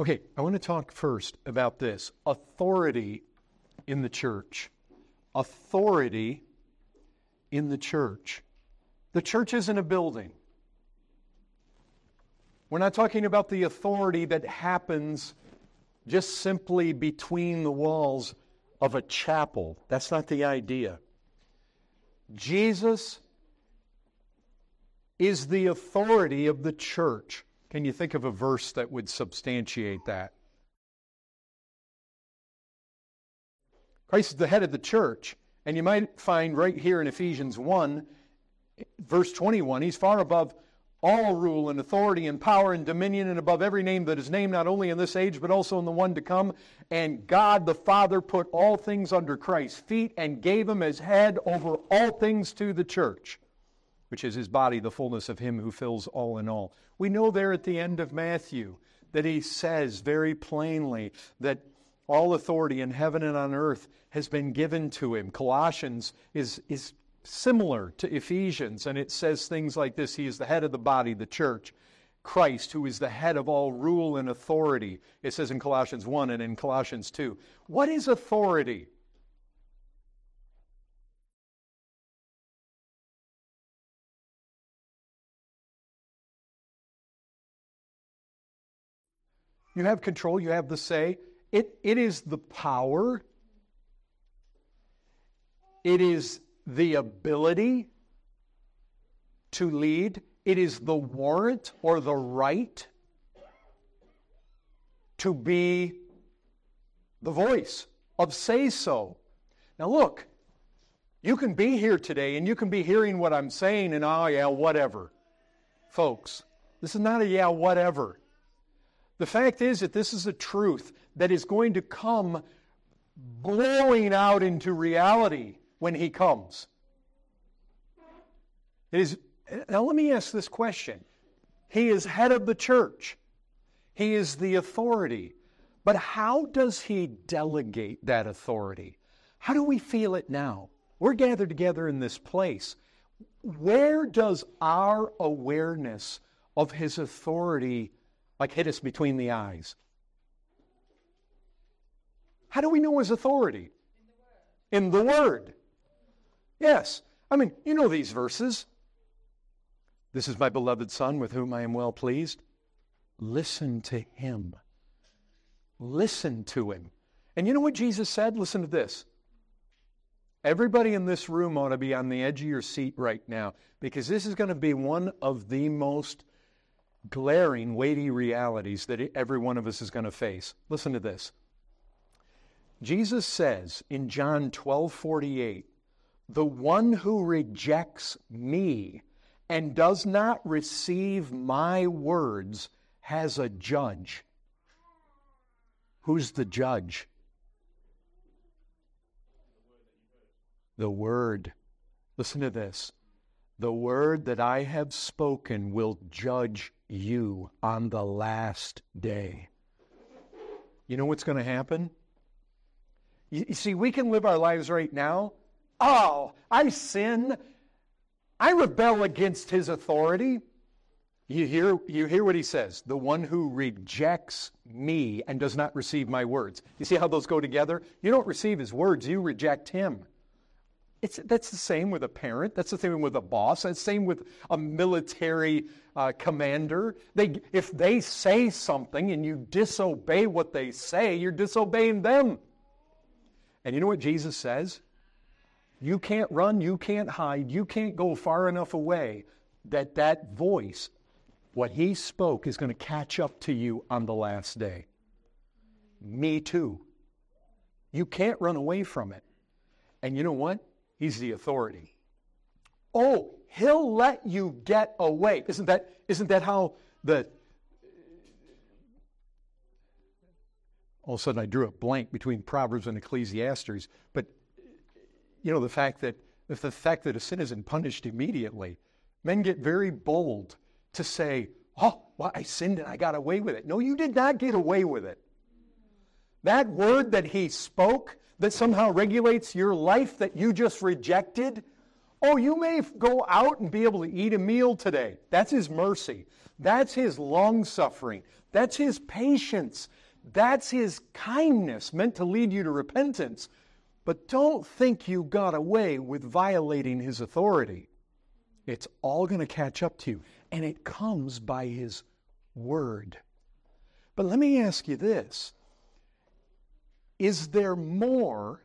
Okay, I want to talk first about this authority in the church. Authority in the church. The church isn't a building. We're not talking about the authority that happens just simply between the walls of a chapel. That's not the idea. Jesus is the authority of the church. Can you think of a verse that would substantiate that? Christ is the head of the church. And you might find right here in Ephesians 1, verse 21, he's far above all rule and authority and power and dominion and above every name that is named not only in this age but also in the one to come. And God the Father put all things under Christ's feet and gave him as head over all things to the church which is his body, the fullness of him who fills all in all. We know there at the end of Matthew that he says very plainly that all authority in heaven and on earth has been given to him. Colossians is, is similar to Ephesians, and it says things like this He is the head of the body, the church. Christ, who is the head of all rule and authority. It says in Colossians 1 and in Colossians 2. What is authority? You have control, you have the say. It, it is the power, it is the ability to lead, it is the warrant or the right to be the voice of say so. Now, look, you can be here today and you can be hearing what I'm saying and, oh, yeah, whatever. Folks, this is not a yeah, whatever. The fact is that this is a truth that is going to come blowing out into reality when He comes. It is, now, let me ask this question He is head of the church, He is the authority. But how does He delegate that authority? How do we feel it now? We're gathered together in this place. Where does our awareness of His authority like hit us between the eyes. How do we know his authority? In the Word. In the Word. Yes. I mean, you know these verses. This is my beloved Son with whom I am well pleased. Listen to him. Listen to him. And you know what Jesus said? Listen to this. Everybody in this room ought to be on the edge of your seat right now because this is going to be one of the most glaring, weighty realities that every one of us is going to face. Listen to this. Jesus says in John 12 48, the one who rejects me and does not receive my words has a judge. Who's the judge? The Word. Listen to this. The Word that I have spoken will judge you on the last day. You know what's going to happen? You, you, see, we can live our lives right now. Oh, I sin. I rebel against his authority. You hear, you hear what he says the one who rejects me and does not receive my words. You see how those go together? You don't receive his words, you reject him. It's, that's the same with a parent. That's the same with a boss. That's the same with a military uh, commander. They, if they say something and you disobey what they say, you're disobeying them. And you know what Jesus says? You can't run, you can't hide, you can't go far enough away that that voice, what he spoke, is going to catch up to you on the last day. Me too. You can't run away from it. And you know what? He's the authority. Oh, he'll let you get away. Isn't that, isn't that how the. All of a sudden, I drew a blank between Proverbs and Ecclesiastes. But, you know, the fact that if the fact that a sin isn't punished immediately, men get very bold to say, oh, well, I sinned and I got away with it. No, you did not get away with it. That word that he spoke that somehow regulates your life that you just rejected, Oh, you may go out and be able to eat a meal today. That's His mercy. That's His long suffering. That's His patience. That's His kindness meant to lead you to repentance. But don't think you got away with violating His authority. It's all going to catch up to you. And it comes by His Word. But let me ask you this Is there more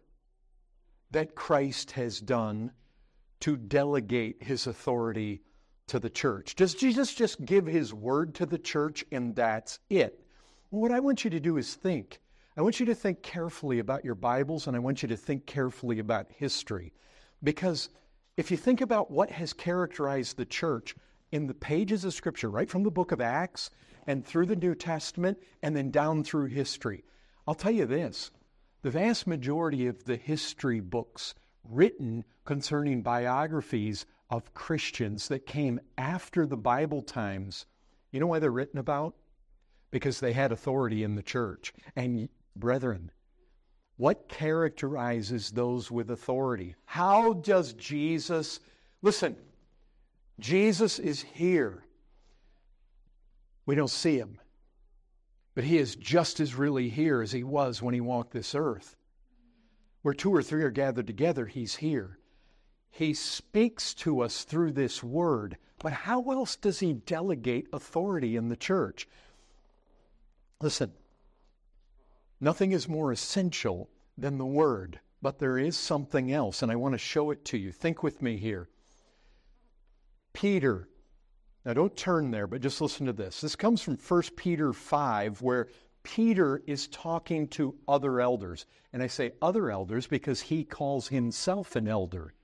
that Christ has done to delegate his authority to the church? Does Jesus just give his word to the church and that's it? Well, what I want you to do is think. I want you to think carefully about your Bibles and I want you to think carefully about history. Because if you think about what has characterized the church in the pages of Scripture, right from the book of Acts and through the New Testament and then down through history, I'll tell you this the vast majority of the history books written concerning biographies of Christians that came after the Bible times. You know why they're written about? Because they had authority in the church. And, brethren, what characterizes those with authority? How does Jesus, listen, Jesus is here. We don't see him, but he is just as really here as he was when he walked this earth. Where two or three are gathered together, He's here. He speaks to us through this word, but how else does He delegate authority in the church? Listen, nothing is more essential than the word, but there is something else, and I want to show it to you. Think with me here. Peter now, don't turn there, but just listen to this. This comes from 1 Peter 5, where Peter is talking to other elders. And I say other elders because he calls himself an elder.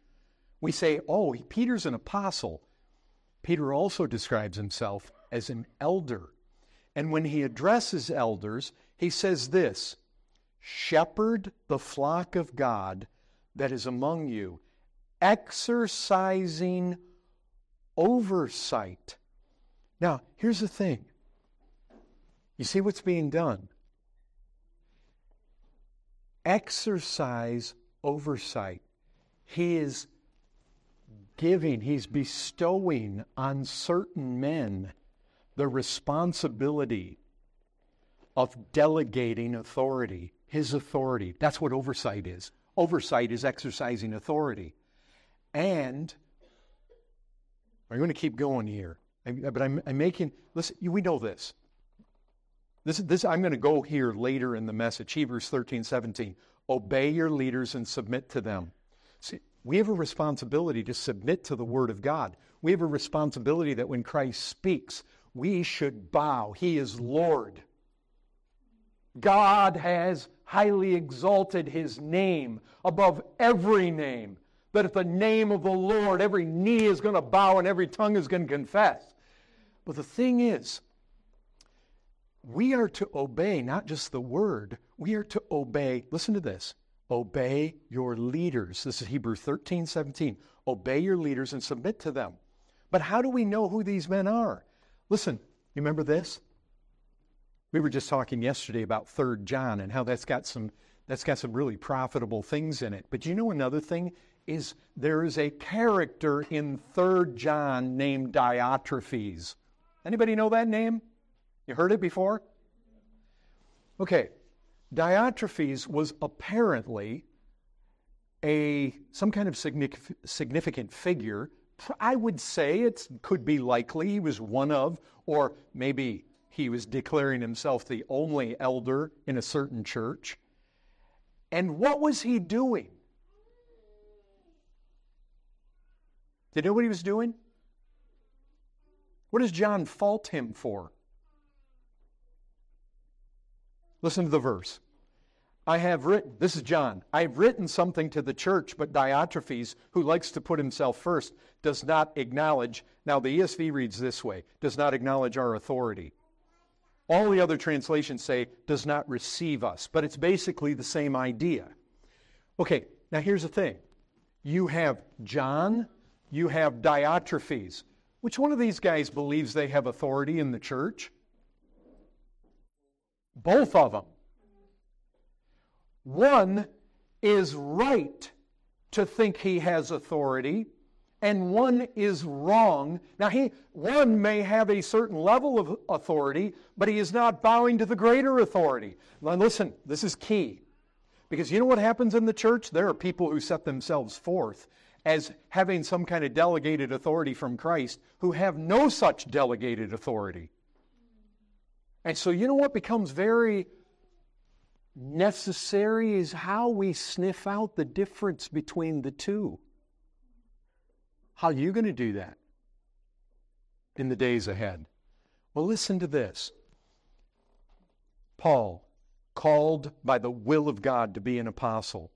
We say, oh, Peter's an apostle. Peter also describes himself as an elder. And when he addresses elders, he says this Shepherd the flock of God that is among you, exercising oversight. Now, here's the thing you see what's being done? Exercise oversight. He is giving, he's bestowing on certain men the responsibility of delegating authority, his authority. That's what oversight is. Oversight is exercising authority. And I'm going to keep going here, but I'm, I'm making, listen, we know this. This, this, I'm going to go here later in the message, Hebrews 13, 17. Obey your leaders and submit to them. See, we have a responsibility to submit to the Word of God. We have a responsibility that when Christ speaks, we should bow. He is Lord. God has highly exalted His name above every name. That at the name of the Lord, every knee is going to bow and every tongue is going to confess. But the thing is, we are to obey not just the word, we are to obey, listen to this, obey your leaders. This is Hebrew 13, 17. Obey your leaders and submit to them. But how do we know who these men are? Listen, you remember this? We were just talking yesterday about 3rd John and how that's got some that's got some really profitable things in it. But you know another thing is there is a character in 3rd John named Diotrephes. Anybody know that name? You heard it before? Okay. Diotrephes was apparently a some kind of significant figure. I would say it could be likely he was one of, or maybe he was declaring himself the only elder in a certain church. And what was he doing? Did you know what he was doing? What does John fault him for? Listen to the verse. I have written, this is John, I have written something to the church, but Diotrephes, who likes to put himself first, does not acknowledge. Now, the ESV reads this way does not acknowledge our authority. All the other translations say does not receive us, but it's basically the same idea. Okay, now here's the thing you have John, you have Diotrephes. Which one of these guys believes they have authority in the church? Both of them. One is right to think he has authority, and one is wrong. Now, he, one may have a certain level of authority, but he is not bowing to the greater authority. Now, listen, this is key. Because you know what happens in the church? There are people who set themselves forth as having some kind of delegated authority from Christ who have no such delegated authority. And so, you know what becomes very necessary is how we sniff out the difference between the two. How are you going to do that in the days ahead? Well, listen to this. Paul, called by the will of God to be an apostle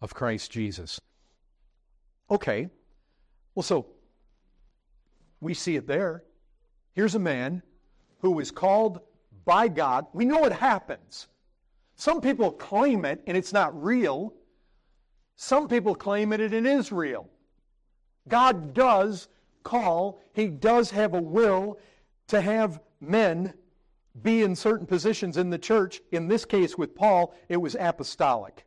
of Christ Jesus. Okay, well, so we see it there. Here's a man who was called by God. We know it happens. Some people claim it and it's not real. Some people claim it and it is real. God does call, He does have a will to have men be in certain positions in the church. In this case with Paul, it was apostolic.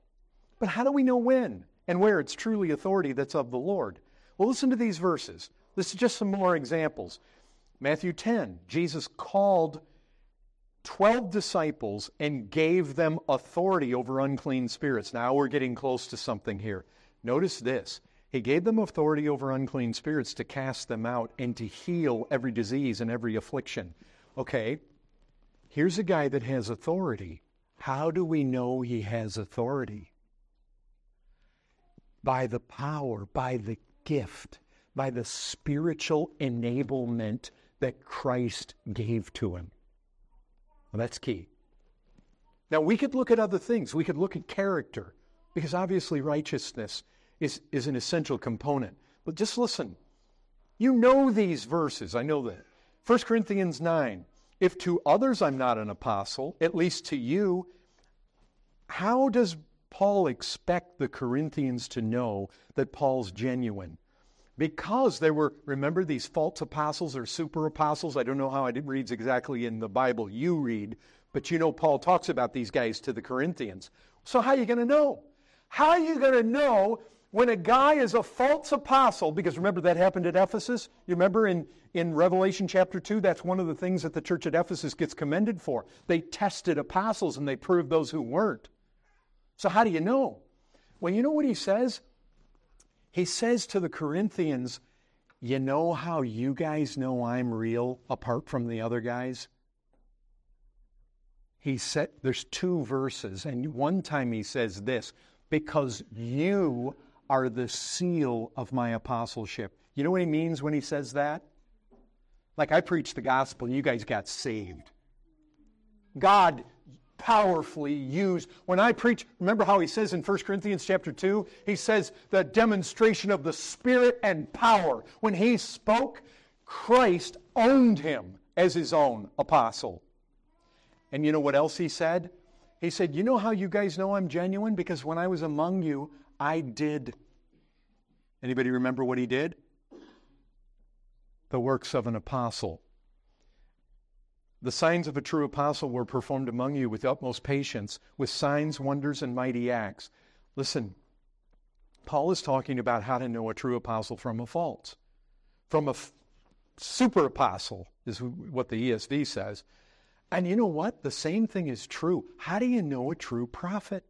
But how do we know when and where it's truly authority that's of the Lord? Well, listen to these verses. This is just some more examples. Matthew 10, Jesus called 12 disciples and gave them authority over unclean spirits. Now we're getting close to something here. Notice this. He gave them authority over unclean spirits to cast them out and to heal every disease and every affliction. Okay, here's a guy that has authority. How do we know he has authority? By the power, by the gift, by the spiritual enablement that Christ gave to him. Well, that's key. Now, we could look at other things. We could look at character, because obviously righteousness is, is an essential component. But just listen. You know these verses. I know that. 1 Corinthians 9. If to others I'm not an apostle, at least to you, how does Paul expect the Corinthians to know that Paul's genuine? because there were, remember, these false apostles or super apostles. I don't know how it reads exactly in the Bible you read, but you know Paul talks about these guys to the Corinthians. So, how are you going to know? How are you going to know when a guy is a false apostle? Because remember, that happened at Ephesus. You remember in, in Revelation chapter 2, that's one of the things that the church at Ephesus gets commended for. They tested apostles and they proved those who weren't. So, how do you know? Well, you know what he says? He says to the Corinthians, You know how you guys know I'm real apart from the other guys? He said, There's two verses, and one time he says this because you are the seal of my apostleship. You know what he means when he says that? Like I preached the gospel, and you guys got saved. God powerfully used. When I preach, remember how he says in 1 Corinthians chapter 2, he says the demonstration of the Spirit and power. When he spoke, Christ owned him as his own apostle. And you know what else he said? He said, You know how you guys know I'm genuine? Because when I was among you, I did. Anybody remember what he did? The works of an apostle. The signs of a true apostle were performed among you with utmost patience, with signs, wonders, and mighty acts. Listen, Paul is talking about how to know a true apostle from a false. From a f- super apostle, is what the ESV says. And you know what? The same thing is true. How do you know a true prophet?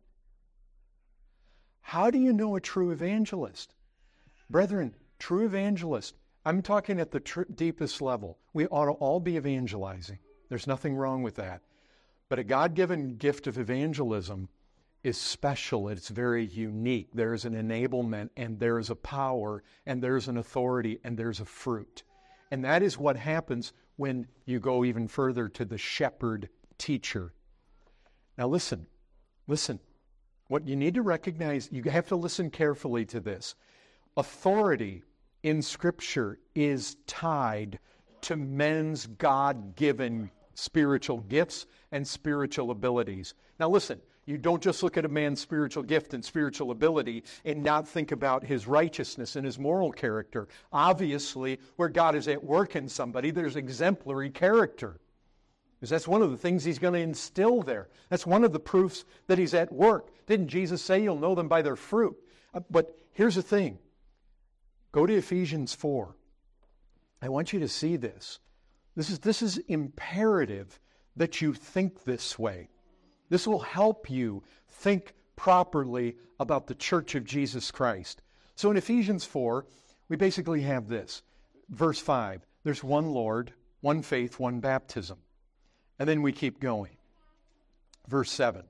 How do you know a true evangelist? Brethren, true evangelist, I'm talking at the tr- deepest level. We ought to all be evangelizing. There's nothing wrong with that. But a God given gift of evangelism is special, it's very unique. There's an enablement, and there's a power, and there's an authority, and there's a fruit. And that is what happens when you go even further to the shepherd teacher. Now, listen, listen. What you need to recognize, you have to listen carefully to this. Authority in Scripture is tied to men's God given spiritual gifts and spiritual abilities. Now, listen, you don't just look at a man's spiritual gift and spiritual ability and not think about his righteousness and his moral character. Obviously, where God is at work in somebody, there's exemplary character. Because that's one of the things he's going to instill there. That's one of the proofs that he's at work. Didn't Jesus say you'll know them by their fruit? Uh, but here's the thing Go to Ephesians 4. I want you to see this. This is, this is imperative that you think this way. This will help you think properly about the church of Jesus Christ. So in Ephesians 4, we basically have this. Verse 5 there's one Lord, one faith, one baptism. And then we keep going. Verse 7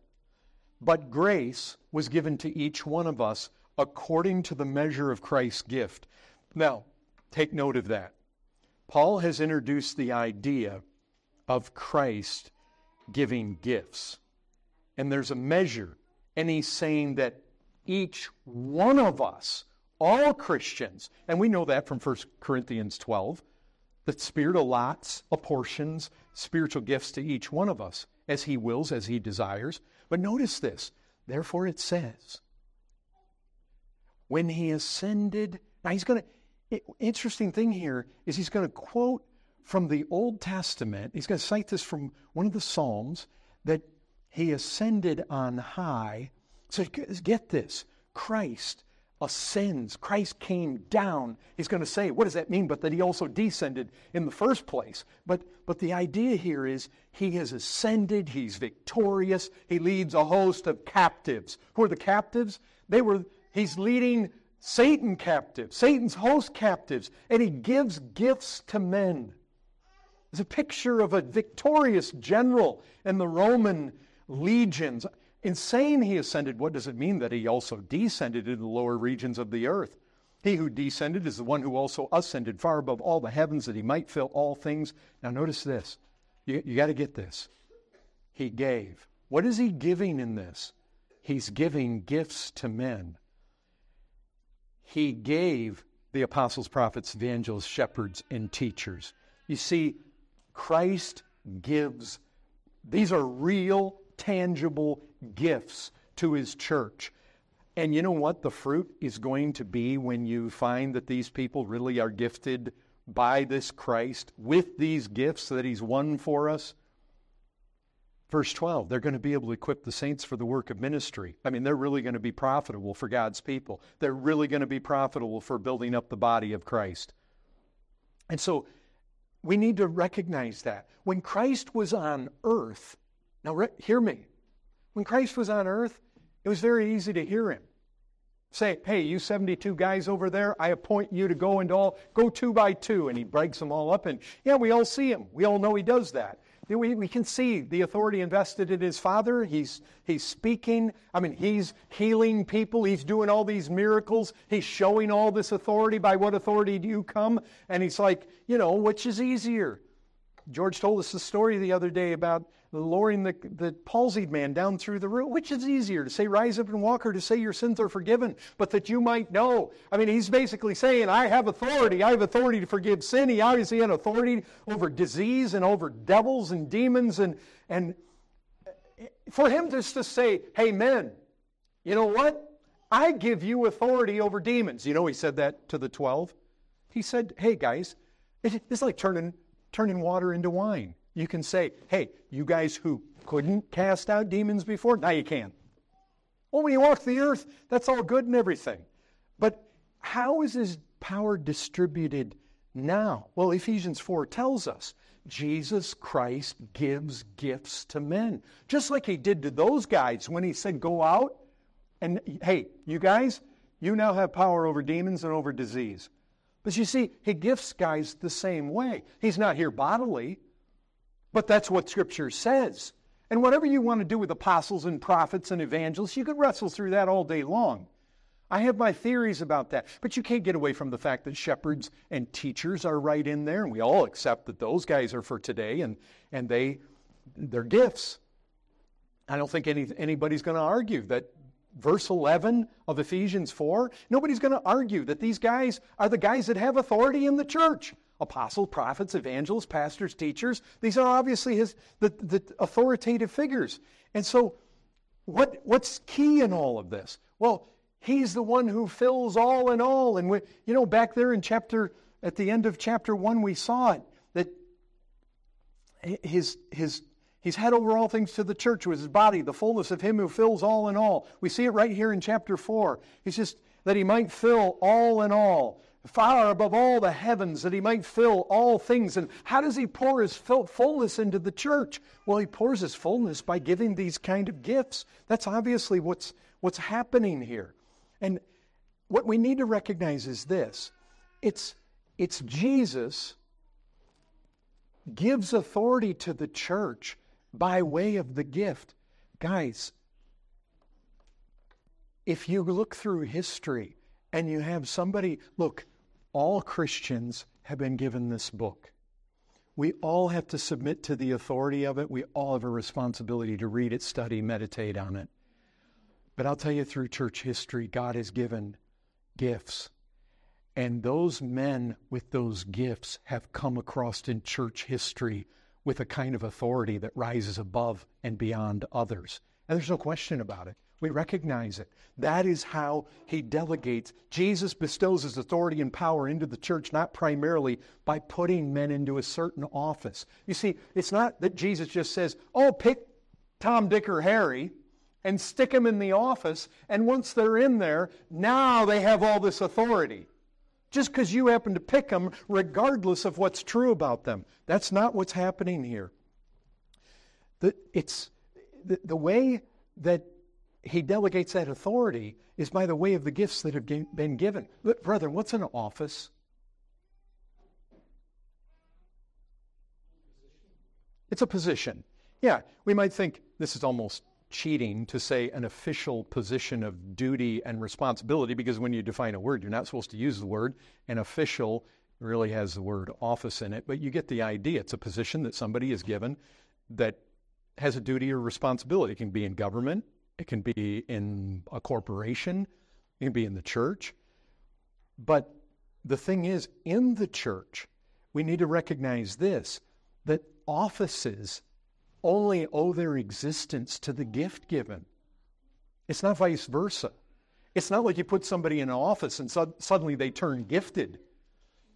But grace was given to each one of us according to the measure of Christ's gift. Now, take note of that. Paul has introduced the idea of Christ giving gifts. And there's a measure. And he's saying that each one of us, all Christians, and we know that from 1 Corinthians 12, that Spirit allots, apportions spiritual gifts to each one of us as He wills, as He desires. But notice this. Therefore, it says, when He ascended, now He's going to, interesting thing here is He's going to quote from the Old Testament, He's going to cite this from one of the Psalms, that He ascended on high. So get this Christ ascends. Christ came down. He's going to say, what does that mean? But that he also descended in the first place. But, but the idea here is he has ascended. He's victorious. He leads a host of captives. Who are the captives? They were, he's leading Satan captive, Satan's host captives, and he gives gifts to men. It's a picture of a victorious general in the Roman legions. In saying he ascended, what does it mean that he also descended into the lower regions of the earth? He who descended is the one who also ascended far above all the heavens that he might fill all things. Now, notice this. You, you got to get this. He gave. What is he giving in this? He's giving gifts to men. He gave the apostles, prophets, evangelists, shepherds, and teachers. You see, Christ gives. These are real, tangible gifts to his church. And you know what the fruit is going to be when you find that these people really are gifted by this Christ with these gifts that he's won for us? Verse 12, they're going to be able to equip the saints for the work of ministry. I mean, they're really going to be profitable for God's people. They're really going to be profitable for building up the body of Christ. And so we need to recognize that. When Christ was on earth, now re- hear me, when Christ was on earth, it was very easy to hear him. Say, hey, you 72 guys over there, I appoint you to go and all, go two by two. And he breaks them all up. And yeah, we all see him. We all know he does that. We, we can see the authority invested in his father. He's, he's speaking. I mean, he's healing people. He's doing all these miracles. He's showing all this authority. By what authority do you come? And he's like, you know, which is easier? George told us the story the other day about lowering the, the palsied man down through the roof. Which is easier, to say, rise up and walk, or to say your sins are forgiven, but that you might know? I mean, he's basically saying, I have authority. I have authority to forgive sin. He obviously had authority over disease and over devils and demons. And, and for him just to say, hey, men, you know what? I give you authority over demons. You know, he said that to the 12. He said, hey, guys, it's like turning, turning water into wine. You can say, hey, you guys who couldn't cast out demons before, now you can. Well, when you walk the earth, that's all good and everything. But how is his power distributed now? Well, Ephesians 4 tells us Jesus Christ gives gifts to men, just like he did to those guys when he said, Go out and, hey, you guys, you now have power over demons and over disease. But you see, he gifts guys the same way. He's not here bodily, but that's what Scripture says. And whatever you want to do with apostles and prophets and evangelists, you could wrestle through that all day long. I have my theories about that. But you can't get away from the fact that shepherds and teachers are right in there, and we all accept that those guys are for today and, and they they're gifts. I don't think any, anybody's going to argue that verse 11 of Ephesians 4, nobody's going to argue that these guys are the guys that have authority in the church apostles, prophets, evangelists, pastors, teachers. These are obviously his the, the authoritative figures. And so what what's key in all of this? Well, he's the one who fills all in all. And we, you know, back there in chapter at the end of chapter one, we saw it that his his He's head over all things to the church with his body, the fullness of him who fills all in all. We see it right here in chapter 4. He's just that he might fill all in all far above all the heavens, that he might fill all things. And how does he pour his fullness into the church? Well, he pours his fullness by giving these kind of gifts. That's obviously what's, what's happening here. And what we need to recognize is this it's, it's Jesus gives authority to the church by way of the gift. Guys, if you look through history and you have somebody, look, all Christians have been given this book. We all have to submit to the authority of it. We all have a responsibility to read it, study, meditate on it. But I'll tell you through church history, God has given gifts. And those men with those gifts have come across in church history with a kind of authority that rises above and beyond others. And there's no question about it. We recognize it. That is how he delegates. Jesus bestows his authority and power into the church, not primarily by putting men into a certain office. You see, it's not that Jesus just says, oh, pick Tom, Dick, or Harry and stick them in the office, and once they're in there, now they have all this authority. Just because you happen to pick them, regardless of what's true about them. That's not what's happening here. The, it's the, the way that he delegates that authority is by the way of the gifts that have been given. But, brethren, what's an office? It's a position. Yeah, we might think this is almost cheating to say an official position of duty and responsibility because when you define a word, you're not supposed to use the word. An official really has the word office in it, but you get the idea. It's a position that somebody is given that has a duty or responsibility. It can be in government, it can be in a corporation, it can be in the church. But the thing is, in the church, we need to recognize this that offices only owe their existence to the gift given. It's not vice versa. It's not like you put somebody in an office and so- suddenly they turn gifted.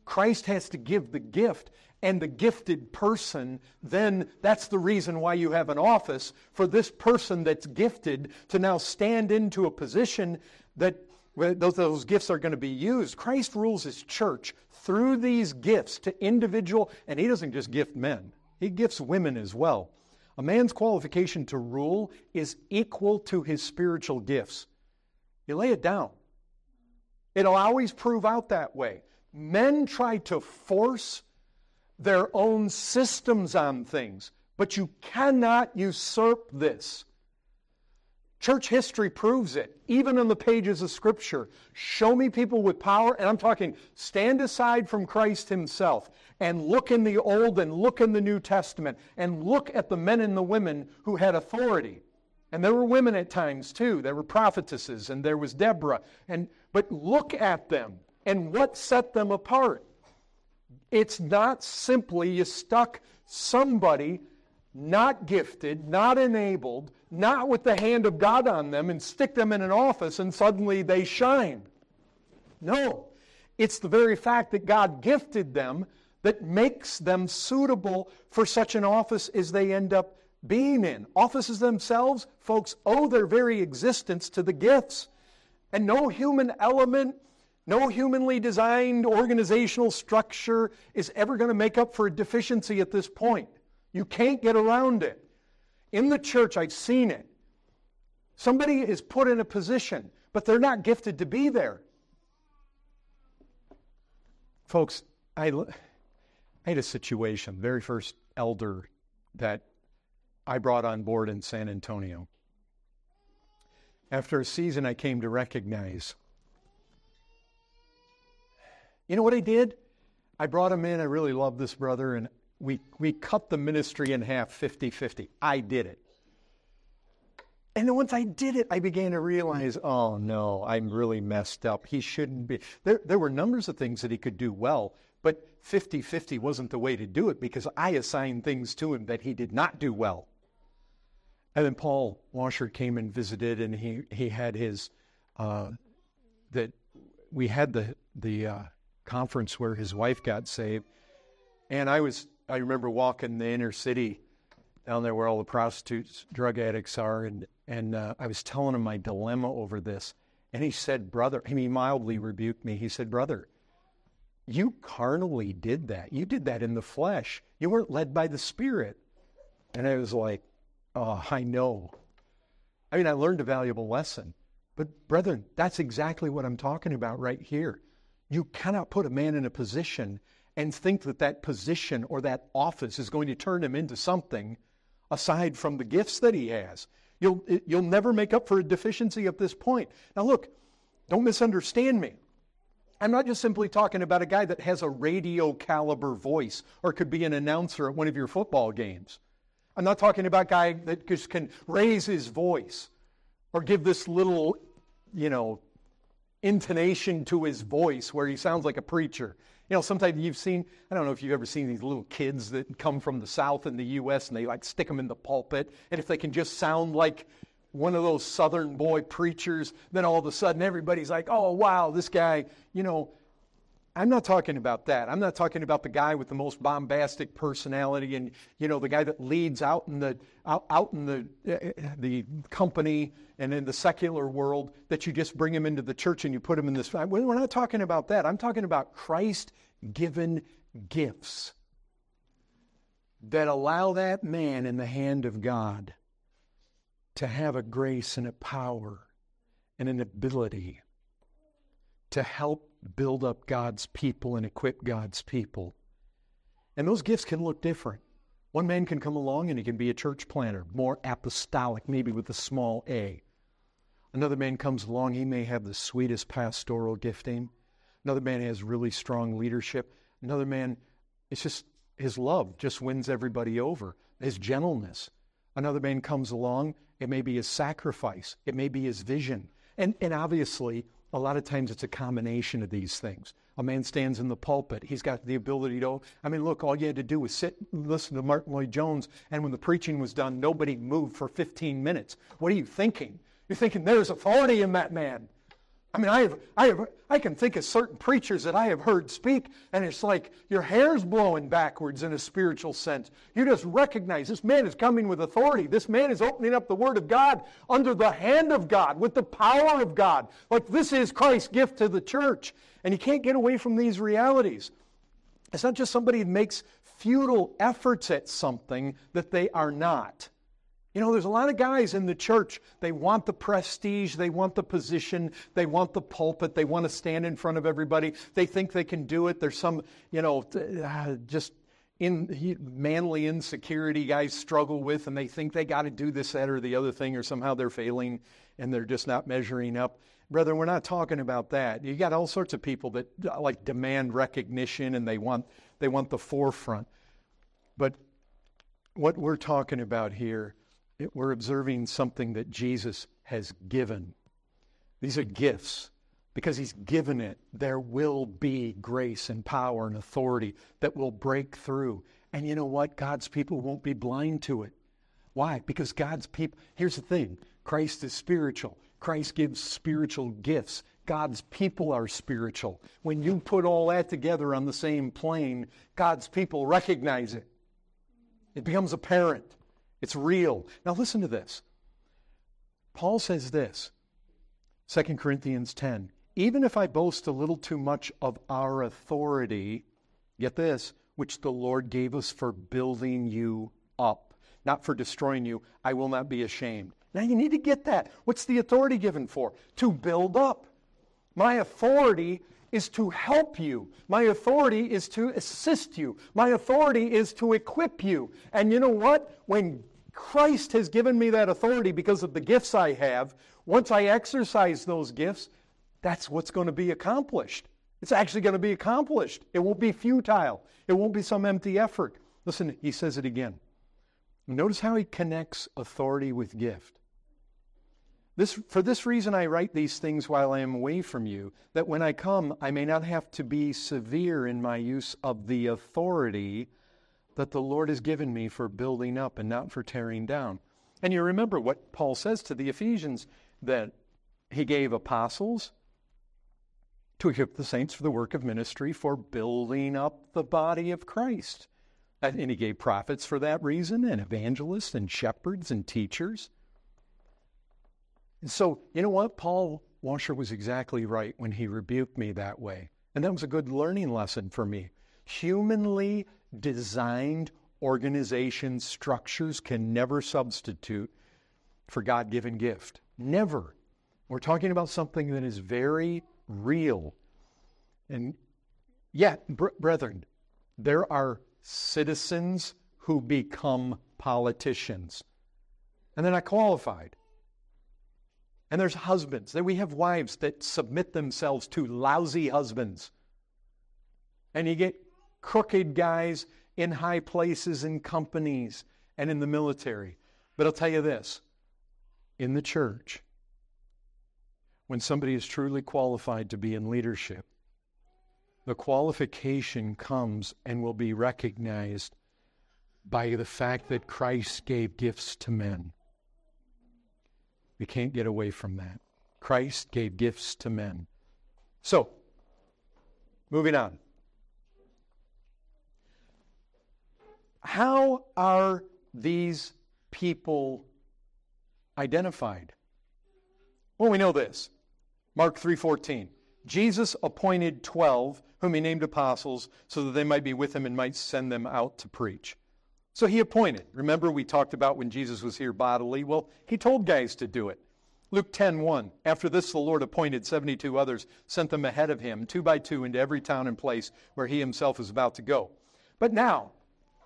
Christ has to give the gift, and the gifted person, then that's the reason why you have an office for this person that's gifted to now stand into a position that those, those gifts are going to be used. Christ rules his church through these gifts to individual, and he doesn't just gift men, he gifts women as well. A man's qualification to rule is equal to his spiritual gifts. You lay it down. It'll always prove out that way. Men try to force their own systems on things, but you cannot usurp this. Church history proves it, even in the pages of Scripture. Show me people with power, and I'm talking stand aside from Christ Himself and look in the Old and look in the New Testament and look at the men and the women who had authority. And there were women at times too. There were prophetesses, and there was Deborah. And, but look at them and what set them apart. It's not simply you stuck somebody not gifted, not enabled, not with the hand of God on them, and stick them in an office and suddenly they shine. No. It's the very fact that God gifted them that makes them suitable for such an office as they end up being in. Offices themselves, folks, owe their very existence to the gifts. And no human element, no humanly designed organizational structure is ever going to make up for a deficiency at this point. You can't get around it. In the church, I've seen it. Somebody is put in a position, but they're not gifted to be there. Folks, I, I had a situation, very first elder that I brought on board in San Antonio. After a season, I came to recognize. You know what I did? I brought him in. I really love this brother, and we, we cut the ministry in half 50 50. I did it. And then once I did it, I began to realize, oh no, I'm really messed up. He shouldn't be. There, there were numbers of things that he could do well, but 50 50 wasn't the way to do it because I assigned things to him that he did not do well. And then Paul Washer came and visited, and he, he had his, uh, that we had the, the uh, conference where his wife got saved. And I was I remember walking the inner city down there where all the prostitutes, drug addicts are, and and uh, I was telling him my dilemma over this, and he said, "Brother," he mildly rebuked me. He said, "Brother, you carnally did that. You did that in the flesh. You weren't led by the Spirit. And I was like, oh, I know. I mean, I learned a valuable lesson. But, brethren, that's exactly what I'm talking about right here. You cannot put a man in a position and think that that position or that office is going to turn him into something aside from the gifts that he has. You'll, you'll never make up for a deficiency at this point. Now, look, don't misunderstand me. I'm not just simply talking about a guy that has a radio caliber voice or could be an announcer at one of your football games. I'm not talking about a guy that just can raise his voice or give this little, you know, intonation to his voice where he sounds like a preacher. You know, sometimes you've seen, I don't know if you've ever seen these little kids that come from the South in the U.S. and they like stick them in the pulpit. And if they can just sound like one of those southern boy preachers, then all of a sudden everybody's like, oh, wow, this guy, you know. I'm not talking about that. I'm not talking about the guy with the most bombastic personality and you know the guy that leads out in the out, out in the uh, the company and in the secular world that you just bring him into the church and you put him in this. We're not talking about that. I'm talking about Christ given gifts that allow that man in the hand of God to have a grace and a power and an ability to help build up God's people and equip God's people. And those gifts can look different. One man can come along and he can be a church planter, more apostolic, maybe with a small a. Another man comes along, he may have the sweetest pastoral gifting. Another man has really strong leadership. Another man, it's just his love just wins everybody over, his gentleness. Another man comes along it may be his sacrifice. It may be his vision. And, and obviously, a lot of times it's a combination of these things. A man stands in the pulpit. He's got the ability to, I mean, look, all you had to do was sit, and listen to Martyn Lloyd-Jones, and when the preaching was done, nobody moved for 15 minutes. What are you thinking? You're thinking there's authority in that man. I mean, I, have, I, have, I can think of certain preachers that I have heard speak, and it's like your hair's blowing backwards in a spiritual sense. You just recognize this man is coming with authority. This man is opening up the Word of God under the hand of God, with the power of God. Like this is Christ's gift to the church. And you can't get away from these realities. It's not just somebody who makes futile efforts at something that they are not. You know, there's a lot of guys in the church, they want the prestige, they want the position, they want the pulpit, they want to stand in front of everybody. They think they can do it. There's some, you know, uh, just in manly insecurity guys struggle with, and they think they got to do this, that, or the other thing, or somehow they're failing and they're just not measuring up. Brother, we're not talking about that. You got all sorts of people that like demand recognition and they want they want the forefront. But what we're talking about here it, we're observing something that Jesus has given. These are gifts. Because he's given it, there will be grace and power and authority that will break through. And you know what? God's people won't be blind to it. Why? Because God's people, here's the thing Christ is spiritual. Christ gives spiritual gifts. God's people are spiritual. When you put all that together on the same plane, God's people recognize it. It becomes apparent. It's real. Now listen to this. Paul says this, 2 Corinthians 10. Even if I boast a little too much of our authority, get this, which the Lord gave us for building you up, not for destroying you, I will not be ashamed. Now you need to get that. What's the authority given for? To build up. My authority is to help you. My authority is to assist you. My authority is to equip you. And you know what? When Christ has given me that authority because of the gifts I have, once I exercise those gifts, that's what's going to be accomplished. It's actually going to be accomplished. It won't be futile. It won't be some empty effort. Listen, he says it again. Notice how he connects authority with gift. This, for this reason, I write these things while I am away from you, that when I come, I may not have to be severe in my use of the authority that the Lord has given me for building up and not for tearing down. And you remember what Paul says to the Ephesians that he gave apostles to equip the saints for the work of ministry for building up the body of Christ. And he gave prophets for that reason, and evangelists, and shepherds, and teachers. And so, you know what? Paul Washer was exactly right when he rebuked me that way. And that was a good learning lesson for me. Humanly designed organization structures can never substitute for God given gift. Never. We're talking about something that is very real. And yet, br- brethren, there are citizens who become politicians, and they're not qualified. And there's husbands. That we have wives that submit themselves to lousy husbands. And you get crooked guys in high places in companies and in the military. But I'll tell you this in the church, when somebody is truly qualified to be in leadership, the qualification comes and will be recognized by the fact that Christ gave gifts to men. We can't get away from that. Christ gave gifts to men. So, moving on. How are these people identified? Well, we know this. Mark 3:14. Jesus appointed 12 whom he named apostles so that they might be with him and might send them out to preach. So he appointed. Remember we talked about when Jesus was here bodily? Well, he told guys to do it. Luke 10:1 After this the Lord appointed 72 others, sent them ahead of him two by two into every town and place where he himself was about to go. But now,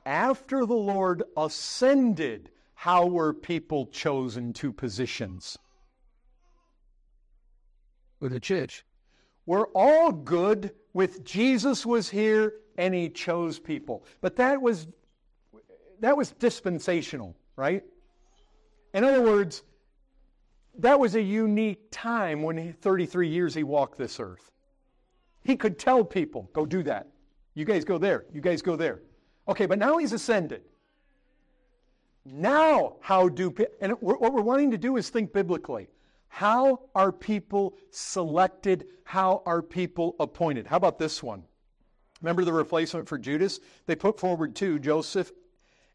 after the Lord ascended, how were people chosen to positions? With the church. We're all good with Jesus was here and he chose people. But that was that was dispensational, right? In other words, that was a unique time when he, 33 years he walked this earth. He could tell people, go do that. You guys go there. You guys go there. Okay, but now he's ascended. Now, how do, and what we're wanting to do is think biblically. How are people selected? How are people appointed? How about this one? Remember the replacement for Judas? They put forward two, Joseph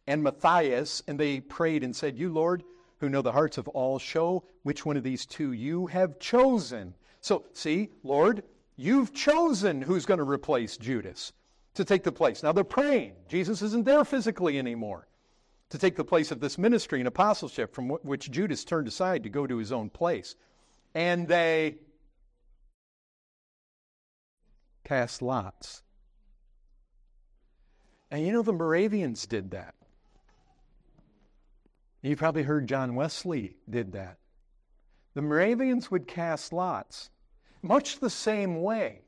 and Matthias, and they prayed and said, You, Lord, who know the hearts of all, show which one of these two you have chosen. So, see, Lord, you've chosen who's going to replace Judas to take the place. Now they're praying. Jesus isn't there physically anymore to take the place of this ministry and apostleship from which Judas turned aside to go to his own place. And they cast lots. And you know, the Moravians did that. You probably heard John Wesley did that. The Moravians would cast lots, much the same way.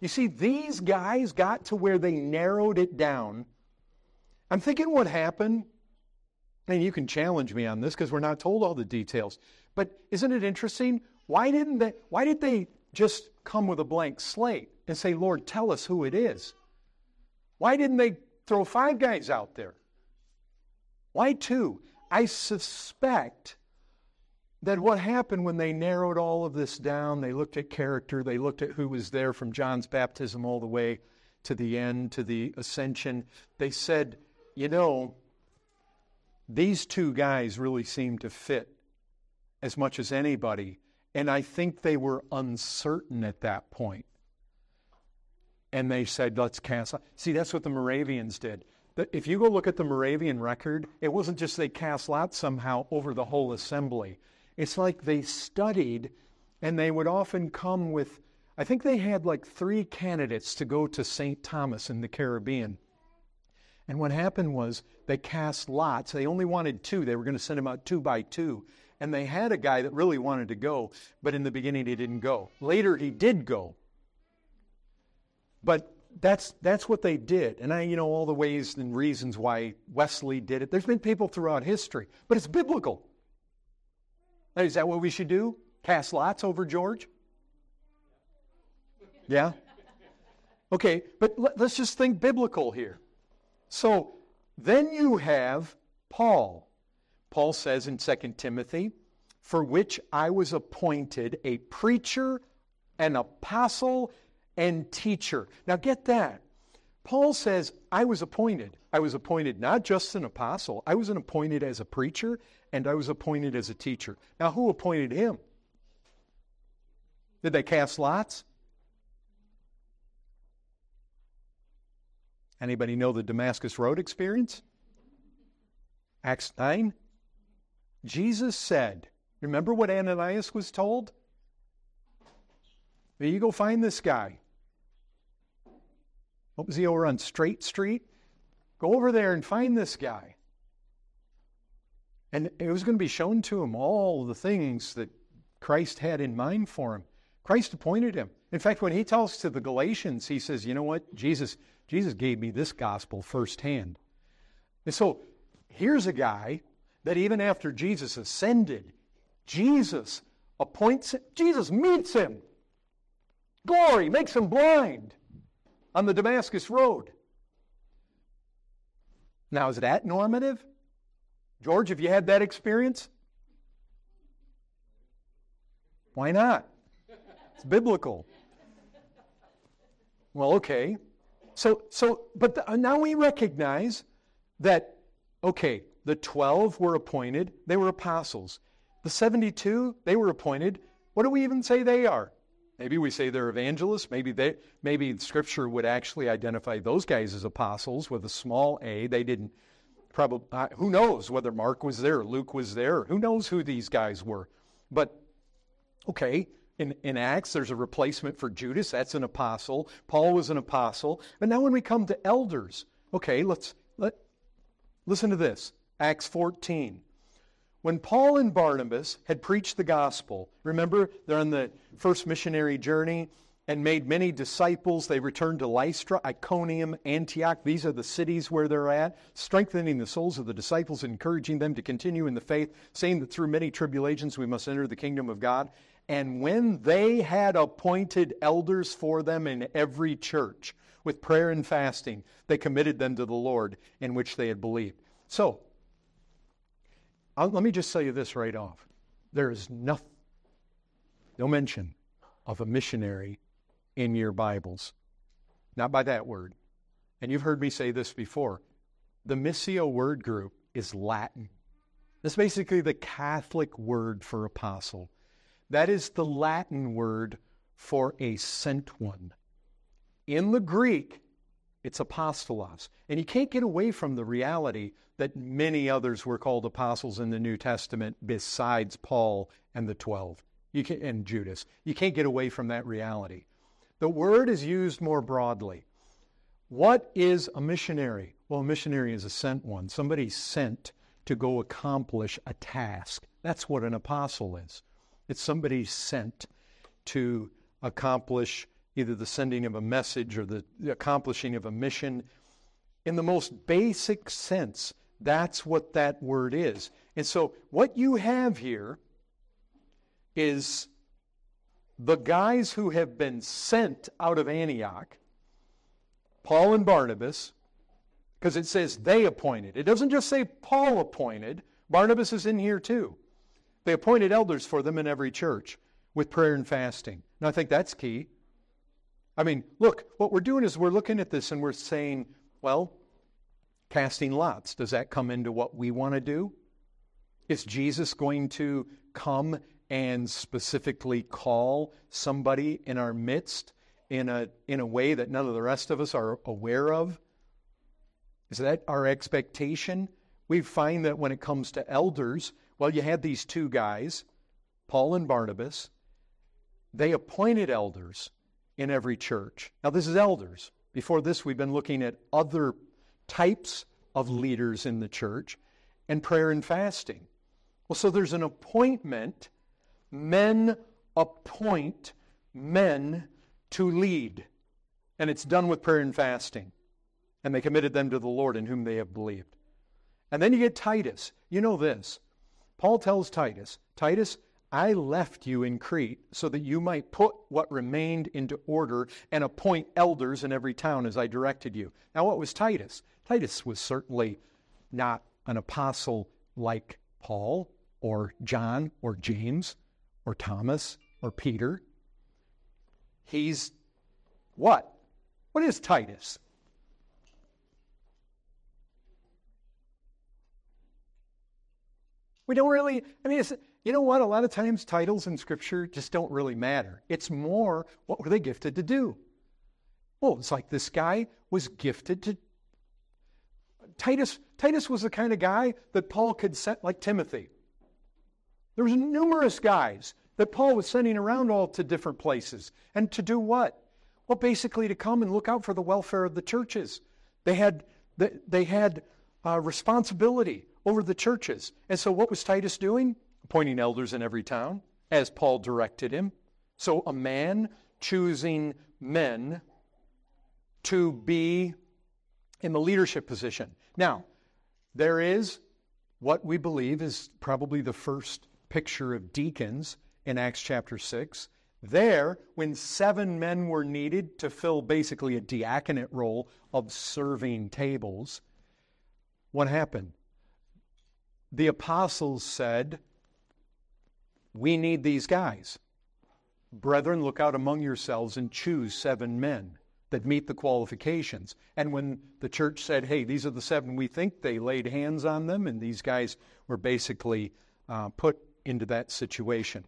You see, these guys got to where they narrowed it down. I'm thinking what happened, and you can challenge me on this because we're not told all the details. But isn't it interesting? Why didn't they why did they just come with a blank slate and say, Lord, tell us who it is? Why didn't they throw five guys out there? Why two? I suspect that what happened when they narrowed all of this down, they looked at character, they looked at who was there from John's baptism all the way to the end, to the ascension. They said, you know, these two guys really seem to fit as much as anybody. And I think they were uncertain at that point. And they said, let's cast. See, that's what the Moravians did if you go look at the Moravian record, it wasn't just they cast lots somehow over the whole assembly. It's like they studied and they would often come with, I think they had like three candidates to go to St. Thomas in the Caribbean. And what happened was they cast lots. They only wanted two. They were going to send them out two by two. And they had a guy that really wanted to go, but in the beginning he didn't go. Later he did go. But that's that's what they did. And I, you know, all the ways and reasons why Wesley did it. There's been people throughout history, but it's biblical. Is that what we should do? Cast lots over George? Yeah? Okay, but let, us just think biblical here. So then you have Paul. Paul says in 2 Timothy, for which I was appointed a preacher, an apostle, and teacher. Now get that. Paul says, I was appointed. I was appointed not just an apostle, I was appointed as a preacher, and I was appointed as a teacher. Now, who appointed him? Did they cast lots? Anybody know the Damascus Road experience? Acts 9. Jesus said, remember what Ananias was told? You go find this guy. What was he over on Straight Street? Go over there and find this guy. And it was going to be shown to him all the things that Christ had in mind for him. Christ appointed him. In fact, when he tells to the Galatians, he says, You know what? Jesus, Jesus gave me this gospel firsthand. And so here's a guy that even after Jesus ascended, Jesus appoints him, Jesus meets him. Glory makes him blind on the Damascus Road. Now, is that normative? George, have you had that experience? Why not? It's biblical. Well, okay. So, so, but the, uh, now we recognize that, okay, the 12 were appointed, they were apostles. The 72, they were appointed. What do we even say they are? Maybe we say they're evangelists. Maybe they, maybe Scripture would actually identify those guys as apostles with a small a. They didn't probably. Who knows whether Mark was there, Luke was there. Who knows who these guys were? But okay, in, in Acts, there's a replacement for Judas. That's an apostle. Paul was an apostle. But now when we come to elders, okay, let's let listen to this. Acts 14. When Paul and Barnabas had preached the gospel, remember they're on the first missionary journey and made many disciples. They returned to Lystra, Iconium, Antioch. These are the cities where they're at, strengthening the souls of the disciples, encouraging them to continue in the faith, saying that through many tribulations we must enter the kingdom of God. And when they had appointed elders for them in every church, with prayer and fasting, they committed them to the Lord in which they had believed. So, I'll, let me just tell you this right off. There is no, no mention of a missionary in your Bibles. Not by that word. And you've heard me say this before. The Missio word group is Latin. That's basically the Catholic word for apostle. That is the Latin word for a sent one. In the Greek, it's apostolos. And you can't get away from the reality that many others were called apostles in the New Testament besides Paul and the 12 you can, and Judas. You can't get away from that reality. The word is used more broadly. What is a missionary? Well, a missionary is a sent one, somebody sent to go accomplish a task. That's what an apostle is. It's somebody sent to accomplish either the sending of a message or the, accomplishing of a mission. In the most basic sense, that's what that word is. And so, what you have here is the guys who have been sent out of Antioch, Paul and Barnabas, because it says they appointed. It doesn't just say Paul appointed, Barnabas is in here too. They appointed elders for them in every church with prayer and fasting. And I think that's key. I mean, look, what we're doing is we're looking at this and we're saying, well, casting lots, does that come into what we want to do? Is Jesus going to come and specifically call somebody in our midst in a, in a way that none of the rest of us are aware of? Is that our expectation? We find that when it comes to elders, well, you had these two guys, Paul and Barnabas. They appointed elders in every church. Now, this is elders. Before this, we've been looking at other types of leaders in the church and prayer and fasting. Well, so there's an appointment. Men appoint men to lead. And it's done with prayer and fasting. And they committed them to the Lord in whom they have believed. And then you get Titus. You know this. Paul tells Titus, Titus, I left you in Crete so that you might put what remained into order and appoint elders in every town as I directed you. Now, what was Titus? Titus was certainly not an apostle like Paul or John or James or Thomas or Peter. He's what? What is Titus? We don't really, I mean, you know what? A lot of times titles in Scripture just don't really matter. It's more what were they gifted to do? Well, it's like this guy was gifted to Titus, Titus was the kind of guy that Paul could send, like Timothy. There was numerous guys that Paul was sending around all to different places. And to do what? Well, basically to come and look out for the welfare of the churches. They had, they had uh, responsibility over the churches. And so what was Titus doing? Appointing elders in every town, as Paul directed him. So a man choosing men to be in the leadership position. Now, there is what we believe is probably the first picture of deacons in Acts chapter 6. There, when seven men were needed to fill basically a diaconate role of serving tables, what happened? The apostles said, We need these guys. Brethren, look out among yourselves and choose seven men that meet the qualifications. And when the church said, hey, these are the seven we think, they laid hands on them, and these guys were basically uh, put into that situation.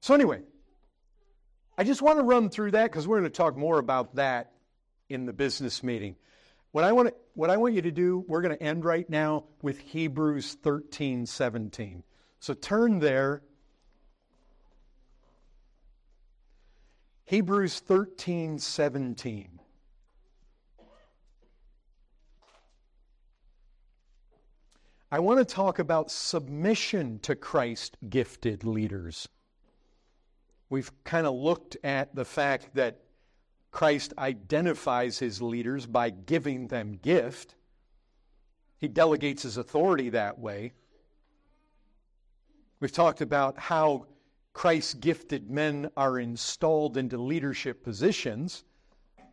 So, anyway, I just want to run through that because we're going to talk more about that in the business meeting. What I want, to, what I want you to do, we're going to end right now with Hebrews 13 17. So turn there Hebrews 13 17. I want to talk about submission to Christ gifted leaders. We've kind of looked at the fact that Christ identifies his leaders by giving them gift. He delegates his authority that way. We've talked about how Christ's gifted men are installed into leadership positions,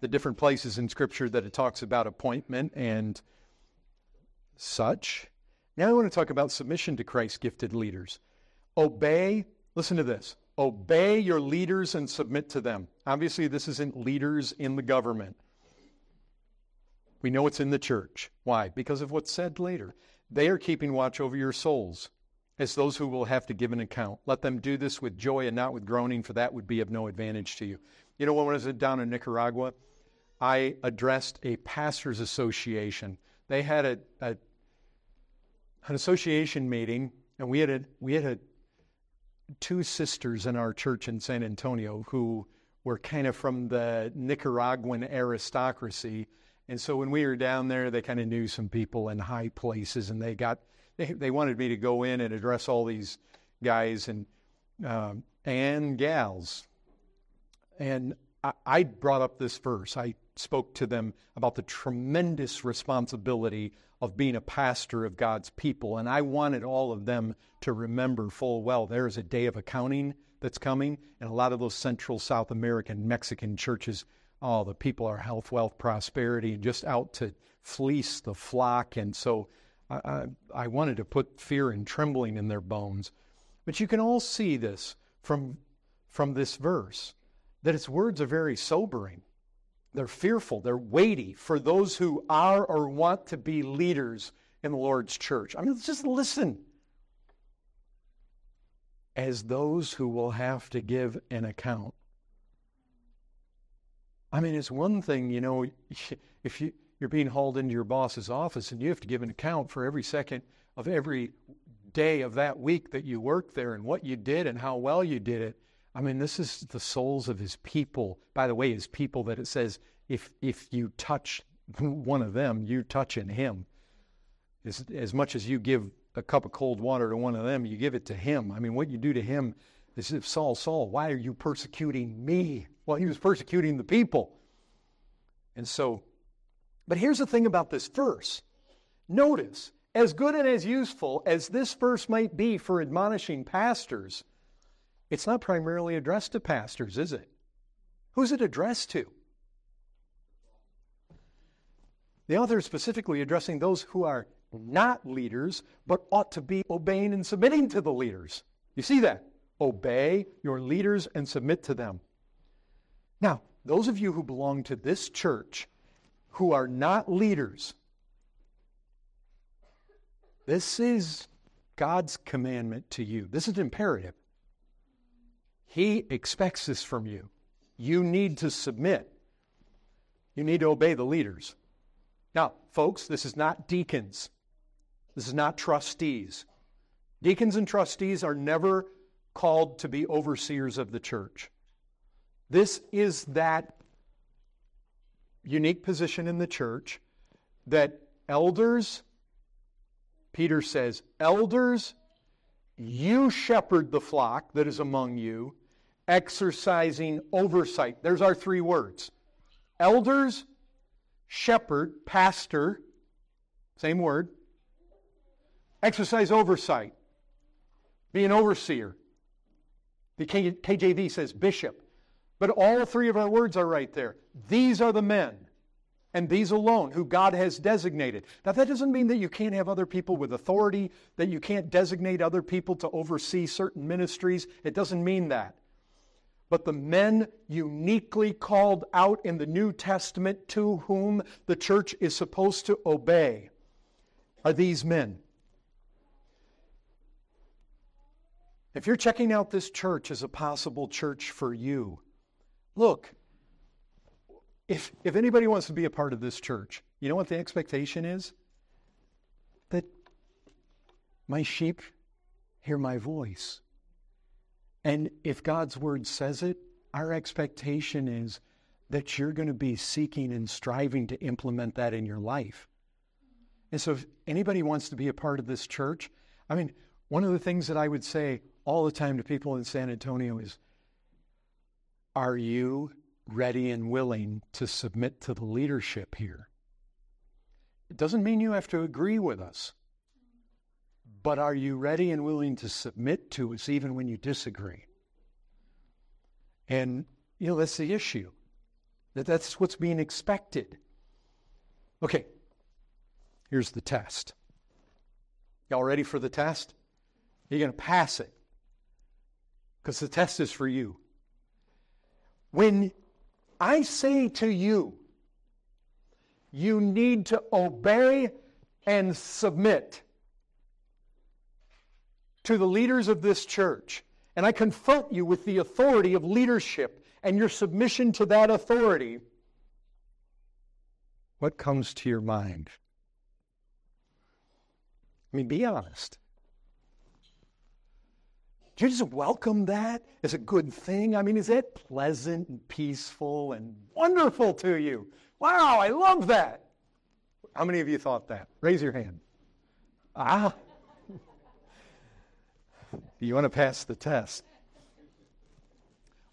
the different places in Scripture that it talks about appointment and such. Now I want to talk about submission to Christ's gifted leaders. Obey, listen to this obey your leaders and submit to them. Obviously, this isn't leaders in the government. We know it's in the church. Why? Because of what's said later. They are keeping watch over your souls as those who will have to give an account. Let them do this with joy and not with groaning, for that would be of no advantage to you. You know, when I was down in Nicaragua, I addressed a pastors' association. They had a, a an association meeting, and we had a, we had a, two sisters in our church in San Antonio who were kind of from the Nicaraguan aristocracy. And so when we were down there, they kind of knew some people in high places, and they got they, they wanted me to go in and address all these guys and um, and gals. And I, I brought up this verse. I spoke to them about the tremendous responsibility of being a pastor of God's people. And I wanted all of them to remember full well there is a day of accounting that's coming, and a lot of those Central South American Mexican churches, oh, the people are health, wealth, prosperity, and just out to fleece the flock. And so I, I, wanted to put fear and trembling in their bones. But you can all see this from, from this verse, that its words are very sobering. They're fearful, they're weighty for those who are or want to be leaders in the Lord's church. I mean, just listen. As those who will have to give an account. I mean, it's one thing, you know, if you you're being hauled into your boss's office and you have to give an account for every second of every day of that week that you worked there and what you did and how well you did it. I mean, this is the souls of his people. By the way, his people that it says, if if you touch one of them, you touching him. As, as much as you give a cup of cold water to one of them, you give it to him. I mean, what you do to him is if Saul, Saul, why are you persecuting me? Well, he was persecuting the people. And so but here's the thing about this verse. Notice, as good and as useful as this verse might be for admonishing pastors, it's not primarily addressed to pastors, is it? Who's it addressed to? The author is specifically addressing those who are not leaders, but ought to be obeying and submitting to the leaders. You see that? Obey your leaders and submit to them. Now, those of you who belong to this church who are not leaders. This is God's commandment to you. This is imperative. He expects this from you. You need to submit. You need to obey the leaders. Now, folks, this is not deacons. This is not trustees. Deacons and trustees are never called to be overseers of the church. This is that unique position in the church that elders, Peter says, elders, you shepherd the flock that is among you, exercising oversight. There's our three words elders, shepherd, pastor, same word, exercise oversight, be an overseer. The KJV says bishop. But all three of our words are right there. These are the men, and these alone, who God has designated. Now, that doesn't mean that you can't have other people with authority, that you can't designate other people to oversee certain ministries. It doesn't mean that. But the men uniquely called out in the New Testament to whom the church is supposed to obey are these men. If you're checking out this church as a possible church for you, look, if, if anybody wants to be a part of this church, you know what the expectation is? That my sheep hear my voice. And if God's word says it, our expectation is that you're going to be seeking and striving to implement that in your life. And so, if anybody wants to be a part of this church, I mean, one of the things that I would say all the time to people in San Antonio is Are you ready and willing to submit to the leadership here? It doesn't mean you have to agree with us, but are you ready and willing to submit to us even when you disagree? And, you know, that's the issue. That that's what's being expected. Okay, here's the test. Y'all ready for the test? You're going to pass it because the test is for you. When I say to you, you need to obey and submit to the leaders of this church, and I confront you with the authority of leadership and your submission to that authority, what comes to your mind? I mean, be honest. Do you just welcome that as a good thing? I mean, is that pleasant and peaceful and wonderful to you? Wow, I love that. How many of you thought that? Raise your hand. Ah. Do you want to pass the test?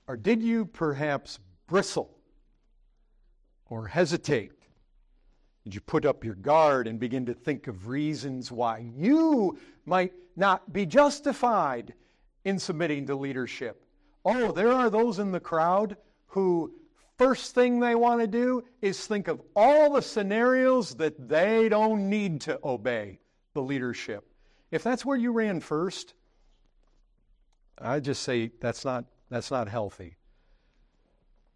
Or did you perhaps bristle or hesitate? Did you put up your guard and begin to think of reasons why you might not be justified in submitting to leadership. Oh, there are those in the crowd who first thing they want to do is think of all the scenarios that they don't need to obey the leadership. If that's where you ran first, I just say that's not that's not healthy.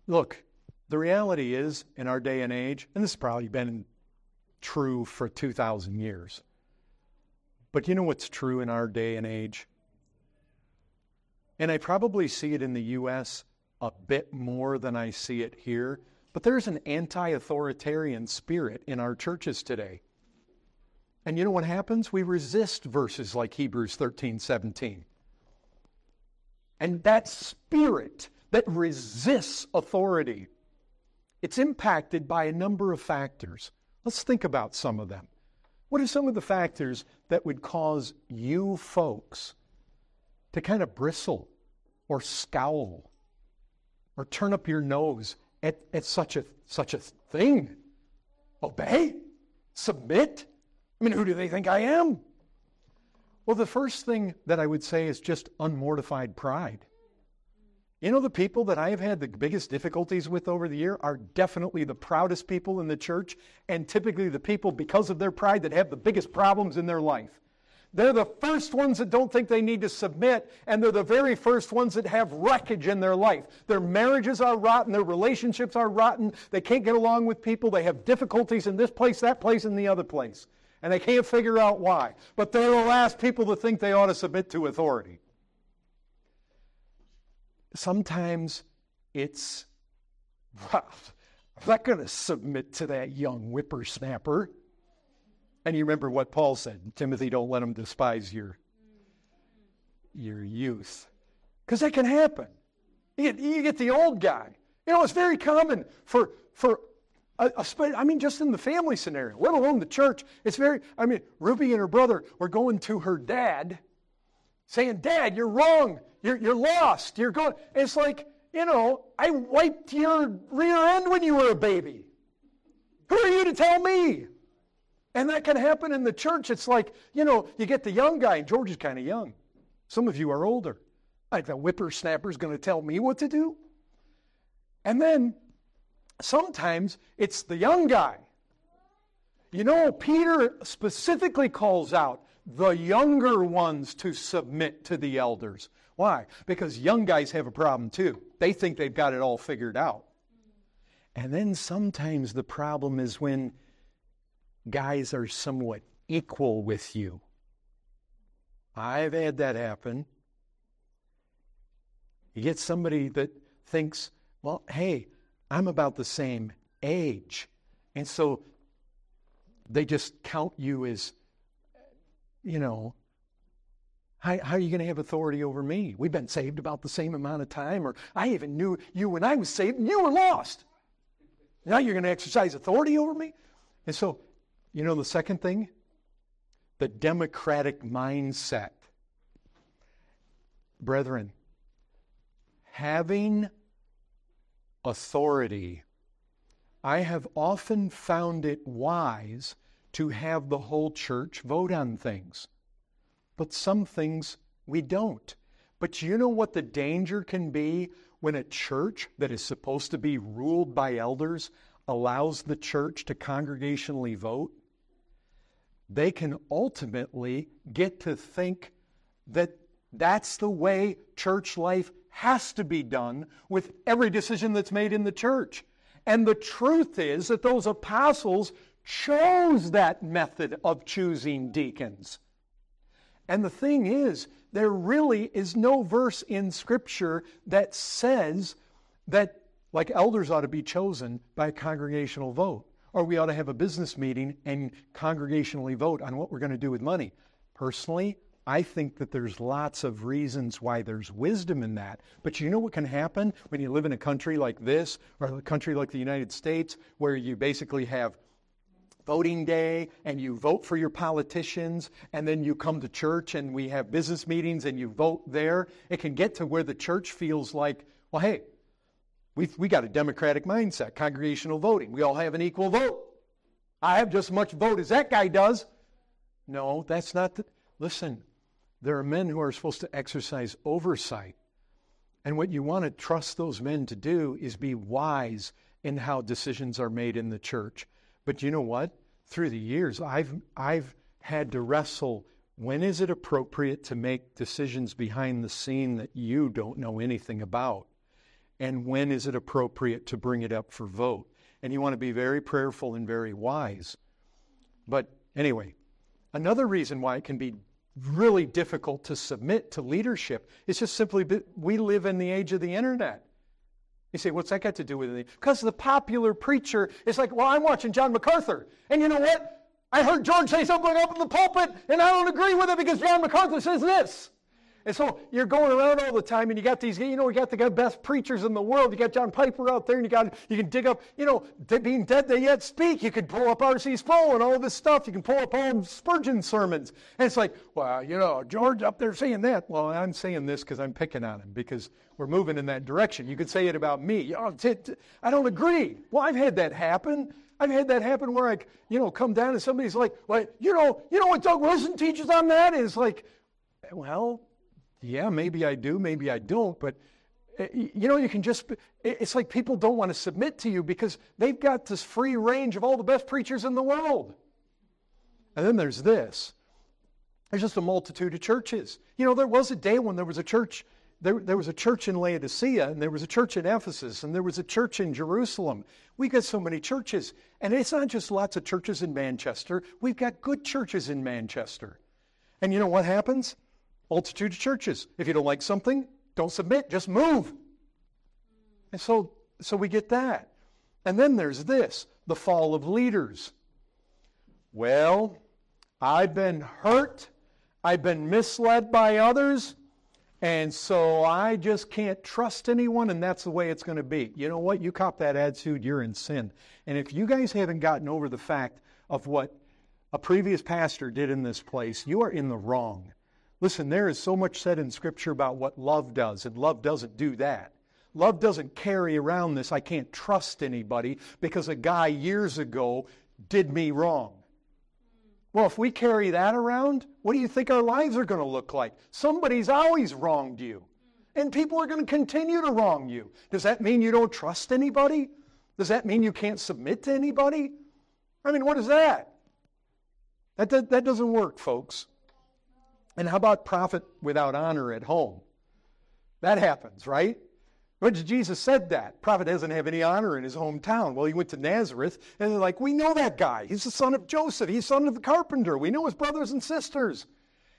Look, the reality is in our day and age, and this has probably been true for 2,000 years. But you know what's true in our day and age? And I probably see it in the U.S. a bit more than I see it here. But there's an anti authoritarian spirit in our churches today. And you know what happens? We resist verses like Hebrews 13 17. And that spirit that resists authority, it's impacted by a number of factors. Let's think about some of them. What are some of the factors that would cause you folks to kind of bristle or scowl or turn up your nose at, at such, a, such a thing. Obey? Submit? I mean, who do they think I am? Well, the first thing that I would say is just unmortified pride. You know, the people that I have had the biggest difficulties with over the year are definitely the proudest people in the church, and typically the people, because of their pride, that have the biggest problems in their life. They're the first ones that don't think they need to submit, and they're the very first ones that have wreckage in their life. Their marriages are rotten, their relationships are rotten, they can't get along with people, they have difficulties in this place, that place, and the other place. And they can't figure out why. But they're the last people to think they ought to submit to authority. Sometimes it's, well, I'm not going to submit to that young whippersnapper. And you remember what Paul said Timothy, don't let them despise your, your youth. Because that can happen. You get, you get the old guy. You know, it's very common for, for a, a, I mean, just in the family scenario, let alone the church. It's very, I mean, Ruby and her brother were going to her dad saying, Dad, you're wrong. You're, you're lost. You're going. It's like, you know, I wiped your rear end when you were a baby. Who are you to tell me? And that can happen in the church. It's like, you know, you get the young guy, and George is kind of young. Some of you are older. Like the whippersnapper is going to tell me what to do. And then sometimes it's the young guy. You know, Peter specifically calls out the younger ones to submit to the elders. Why? Because young guys have a problem too. They think they've got it all figured out. And then sometimes the problem is when guys are somewhat equal with you. I've had that happen. You get somebody that thinks, well, hey, I'm about the same age. And so they just count you as, you know, how, how are you going to have authority over me? We've been saved about the same amount of time, or I even knew you when I was saved and you were lost. Now you're going to exercise authority over me? And so, you know, the second thing? The democratic mindset. Brethren, having authority, I have often found it wise to have the whole church vote on things but some things we don't. But you know what the danger can be when a church that is supposed to be ruled by elders allows the church to congregationally vote? They can ultimately get to think that that's the way church life has to be done with every decision that's made in the church. And the truth is that those apostles chose that method of choosing deacons. And the thing is, there really is no verse in Scripture that says that, like, elders ought to be chosen by congregational vote, or we ought to have a business meeting and congregationally vote on what we're going to do with money. Personally, I think that there's lots of reasons why there's wisdom in that. But you know what can happen when you live in a country like this, or a country like the United States, where you basically have voting day and you vote for your politicians and then you come to church and we have business meetings and you vote there, it can get to where the church feels like, well, hey, we've we got a democratic mindset, congregational voting. We all have an equal vote. I have just as much vote as that guy does. No, that's not the. Listen, there are men who are supposed to exercise oversight. And what you want to trust those men to do is be wise in how decisions are made in the church. But you know what? Through the years, I've, I've had to wrestle when is it appropriate to make decisions behind the scene that you don't know anything about? And when is it appropriate to bring it up for vote? And you want to be very prayerful and very wise. But anyway, another reason why it can be really difficult to submit to leadership is just simply we live in the age of the internet. You say, what's that got to do with it? Because the popular preacher is like, well, I'm watching John MacArthur. And you know what? I heard George say something up in the pulpit, and I don't agree with it because John MacArthur says this. And so you're going around all the time, and you got these, you know, you got the best preachers in the world. You got John Piper out there, and you got, you can dig up, you know, being dead they yet speak. You could pull up R.C. Sproul and all this stuff. You can pull up all Spurgeon sermons, and it's like, well, you know, George up there saying that. Well, I'm saying this because I'm picking on him because we're moving in that direction. You could say it about me. Oh, I don't agree. Well, I've had that happen. I've had that happen where I, you know, come down and somebody's like, well, you know, you know what Doug Wilson teaches on that is like, well, yeah, maybe I do, maybe I don't, but eh, you know, you can just, it's like people don't want to submit to you because they've got this free range of all the best preachers in the world. And then there's this there's just a multitude of churches. You know, there was a day when there was a church. There, there was a church in Laodicea, and there was a church in Ephesus, and there was a church in Jerusalem. We got so many churches. And it's not just lots of churches in Manchester, we've got good churches in Manchester. And you know what happens? Multitude of churches. If you don't like something, don't submit, just move. And so, so we get that. And then there's this the fall of leaders. Well, I've been hurt, I've been misled by others, and so I just can't trust anyone, and that's the way it's going to be. You know what? You cop that attitude, you're in sin. And if you guys haven't gotten over the fact of what a previous pastor did in this place, you are in the wrong. Listen, there is so much said in Scripture about what love does, and love doesn't do that. Love doesn't carry around this, I can't trust anybody because a guy years ago did me wrong. Well, if we carry that around, what do you think our lives are going to look like? Somebody's always wronged you. And people are going to continue to wrong you. Does that mean you don't trust anybody? Does that mean you can't submit to anybody? I mean, what is that? That, that, that doesn't work, folks. And how about prophet without honor at home? That happens, right? When Jesus said that, prophet doesn't have any honor in his hometown. Well, he went to Nazareth, and they're like, We know that guy. He's the son of Joseph. He's son of the carpenter. We know his brothers and sisters.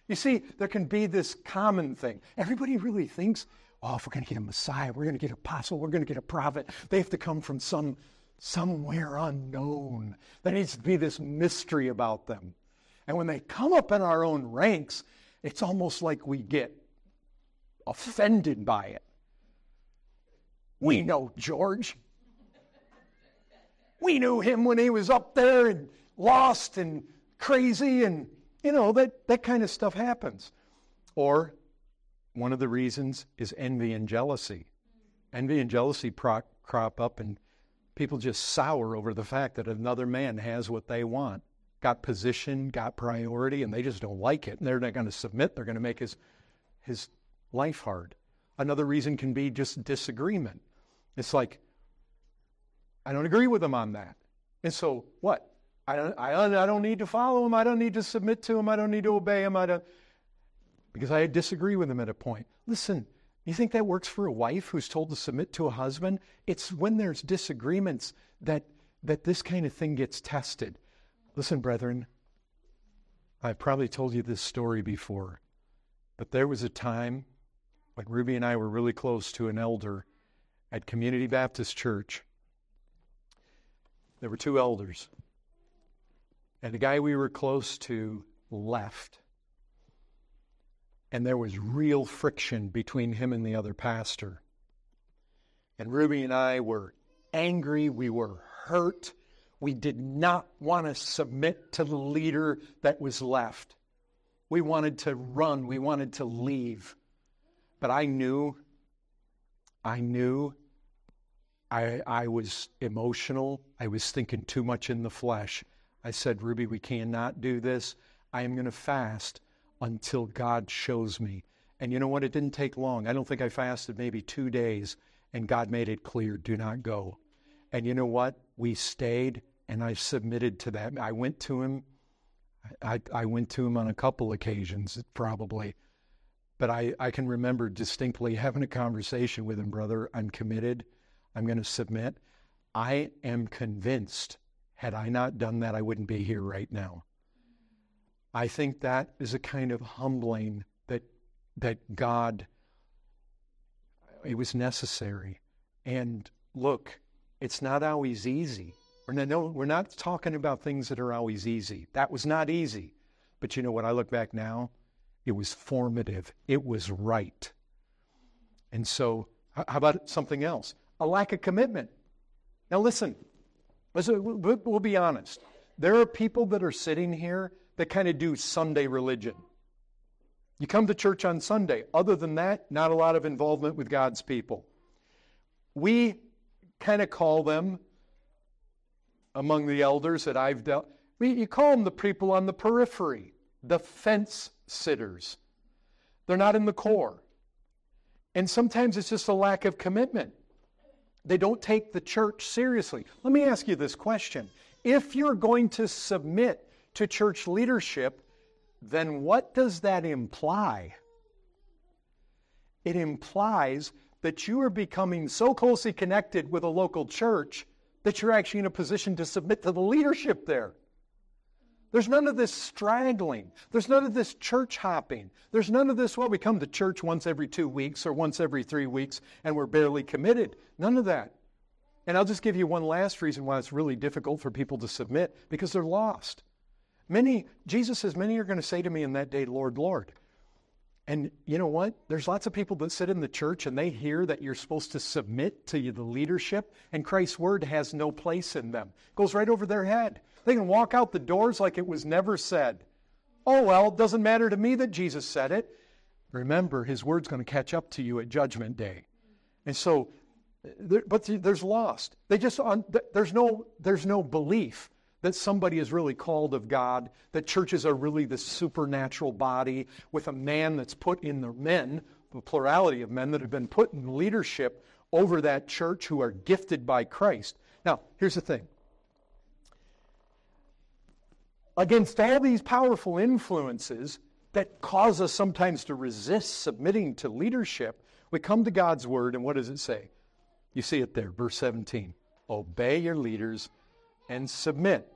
You see, there can be this common thing. Everybody really thinks, oh, if we're going to get a Messiah, we're going to get an apostle, we're going to get a prophet, they have to come from some somewhere unknown. There needs to be this mystery about them. And when they come up in our own ranks, it's almost like we get offended by it. We hmm. know George. We knew him when he was up there and lost and crazy, and you know, that, that kind of stuff happens. Or one of the reasons is envy and jealousy. Envy and jealousy crop up, and people just sour over the fact that another man has what they want got position, got priority, and they just don't like it. And they're not going to submit. They're going to make his, his life hard. Another reason can be just disagreement. It's like, I don't agree with him on that. And so what? I don't, I, I don't need to follow him. I don't need to submit to him. I don't need to obey him. I don't, because I disagree with him at a point. Listen, you think that works for a wife who's told to submit to a husband? It's when there's disagreements that, that this kind of thing gets tested. Listen, brethren, I've probably told you this story before, but there was a time when Ruby and I were really close to an elder at Community Baptist Church. There were two elders, and the guy we were close to left. And there was real friction between him and the other pastor. And Ruby and I were angry, we were hurt we did not want to submit to the leader that was left. We wanted to run, we wanted to leave. But I knew, I knew I, I was emotional. I was thinking too much in the flesh. I said, Ruby, we cannot do this. I am going to fast until God shows me. And you know what? It didn't take long. I don't think I fasted maybe two days, and God made it clear do not go. And you know what? We stayed and I submitted to that. I went to him. I, I went to him on a couple occasions, probably. But I, I can remember distinctly having a conversation with him, brother. I'm committed. I'm going to submit. I am convinced, had I not done that, I wouldn't be here right now. I think that is a kind of humbling that, that God, it was necessary. And look, it's not always easy. We're not, no, we're not talking about things that are always easy. That was not easy. But you know what? I look back now, it was formative, it was right. And so, how about something else? A lack of commitment. Now, listen, uh, we'll be honest. There are people that are sitting here that kind of do Sunday religion. You come to church on Sunday. Other than that, not a lot of involvement with God's people. We kind of call them among the elders that I've dealt you call them the people on the periphery, the fence sitters. They're not in the core. And sometimes it's just a lack of commitment. They don't take the church seriously. Let me ask you this question. If you're going to submit to church leadership, then what does that imply? It implies that you are becoming so closely connected with a local church that you're actually in a position to submit to the leadership there. There's none of this straggling. There's none of this church hopping. There's none of this, well, we come to church once every two weeks or once every three weeks and we're barely committed. None of that. And I'll just give you one last reason why it's really difficult for people to submit because they're lost. Many, Jesus says, many are going to say to me in that day, Lord, Lord. And you know what? There's lots of people that sit in the church and they hear that you're supposed to submit to the leadership, and Christ's word has no place in them. It goes right over their head. They can walk out the doors like it was never said. Oh, well, it doesn't matter to me that Jesus said it. Remember, his word's going to catch up to you at Judgment Day. And so, but there's lost. They just, there's no, there's no belief that somebody is really called of God, that churches are really the supernatural body with a man that's put in the men, the plurality of men that have been put in leadership over that church who are gifted by Christ. Now, here's the thing. Against all these powerful influences that cause us sometimes to resist submitting to leadership, we come to God's word, and what does it say? You see it there, verse 17. Obey your leaders and submit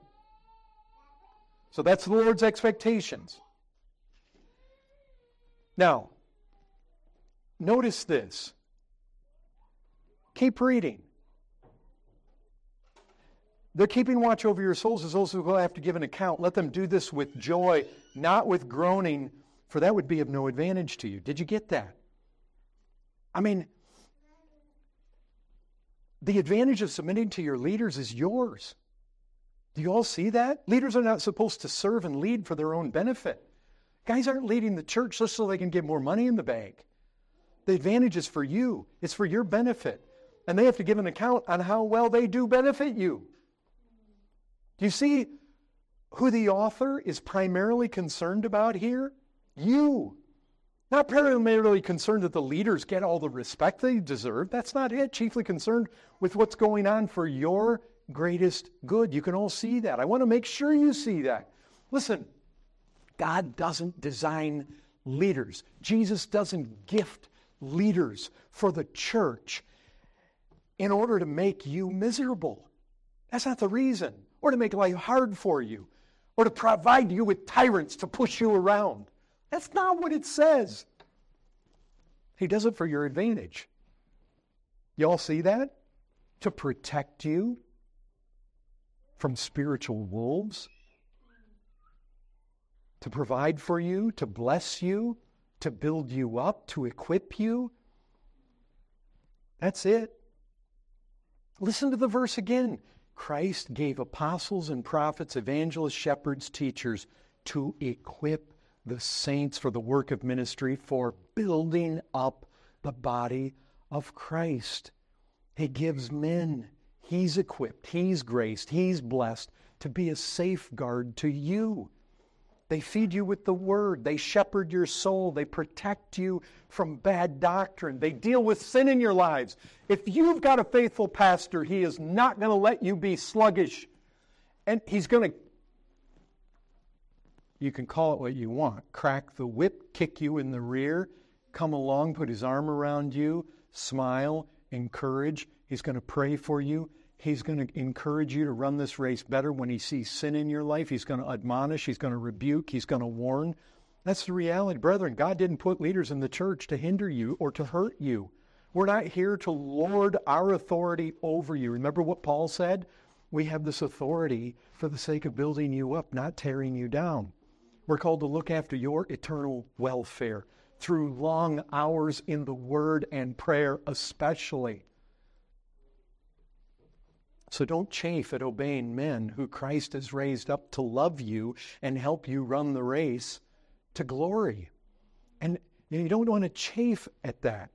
so that's the Lord's expectations. Now, notice this. Keep reading. They're keeping watch over your souls as those who will have to give an account. Let them do this with joy, not with groaning, for that would be of no advantage to you. Did you get that? I mean, the advantage of submitting to your leaders is yours. Do you all see that? Leaders are not supposed to serve and lead for their own benefit. Guys aren't leading the church just so they can get more money in the bank. The advantage is for you, it's for your benefit. And they have to give an account on how well they do benefit you. Do you see who the author is primarily concerned about here? You. Not primarily concerned that the leaders get all the respect they deserve. That's not it. Chiefly concerned with what's going on for your greatest good. You can all see that. I want to make sure you see that. Listen, God doesn't design leaders, Jesus doesn't gift leaders for the church in order to make you miserable. That's not the reason. Or to make life hard for you, or to provide you with tyrants to push you around. That's not what it says. He does it for your advantage. You all see that? To protect you, from spiritual wolves, to provide for you, to bless you, to build you up, to equip you. That's it. Listen to the verse again. Christ gave apostles and prophets, evangelists, shepherds, teachers to equip the saints for the work of ministry, for building up the body of Christ. He gives men He's equipped, He's graced, He's blessed to be a safeguard to you. They feed you with the word. They shepherd your soul. They protect you from bad doctrine. They deal with sin in your lives. If you've got a faithful pastor, he is not going to let you be sluggish. And he's going to, you can call it what you want crack the whip, kick you in the rear, come along, put his arm around you, smile, encourage. He's going to pray for you. He's going to encourage you to run this race better when he sees sin in your life. He's going to admonish, he's going to rebuke, he's going to warn. That's the reality. Brethren, God didn't put leaders in the church to hinder you or to hurt you. We're not here to lord our authority over you. Remember what Paul said? We have this authority for the sake of building you up, not tearing you down. We're called to look after your eternal welfare through long hours in the Word and prayer, especially. So don't chafe at obeying men who Christ has raised up to love you and help you run the race to glory. And you don't want to chafe at that.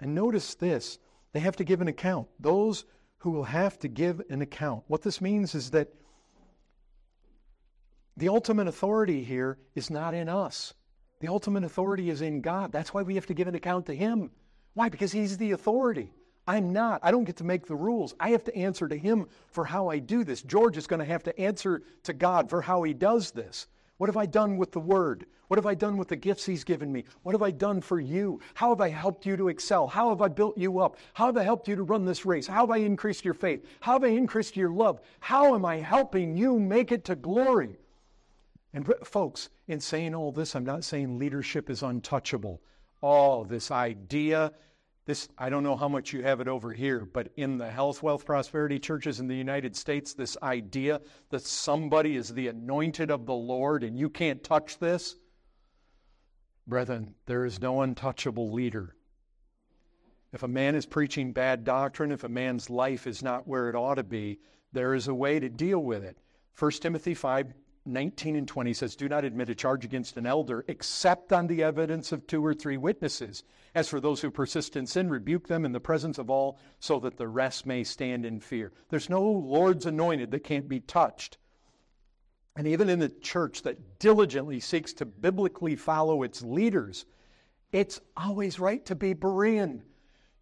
And notice this they have to give an account. Those who will have to give an account. What this means is that the ultimate authority here is not in us. The ultimate authority is in God. That's why we have to give an account to Him. Why? Because He's the authority. I'm not. I don't get to make the rules. I have to answer to Him for how I do this. George is going to have to answer to God for how he does this. What have I done with the Word? What have I done with the gifts He's given me? What have I done for you? How have I helped you to excel? How have I built you up? How have I helped you to run this race? How have I increased your faith? How have I increased your love? How am I helping you make it to glory? And folks, in saying all this, I'm not saying leadership is untouchable. Oh, this idea This, I don't know how much you have it over here, but in the health, wealth, prosperity churches in the United States, this idea that somebody is the anointed of the Lord and you can't touch this, brethren, there is no untouchable leader. If a man is preaching bad doctrine, if a man's life is not where it ought to be, there is a way to deal with it. 1 Timothy 5 19 and 20 says, Do not admit a charge against an elder except on the evidence of two or three witnesses. As for those who persist in sin, rebuke them in the presence of all, so that the rest may stand in fear. There's no Lord's anointed that can't be touched. And even in the church that diligently seeks to biblically follow its leaders, it's always right to be Berean.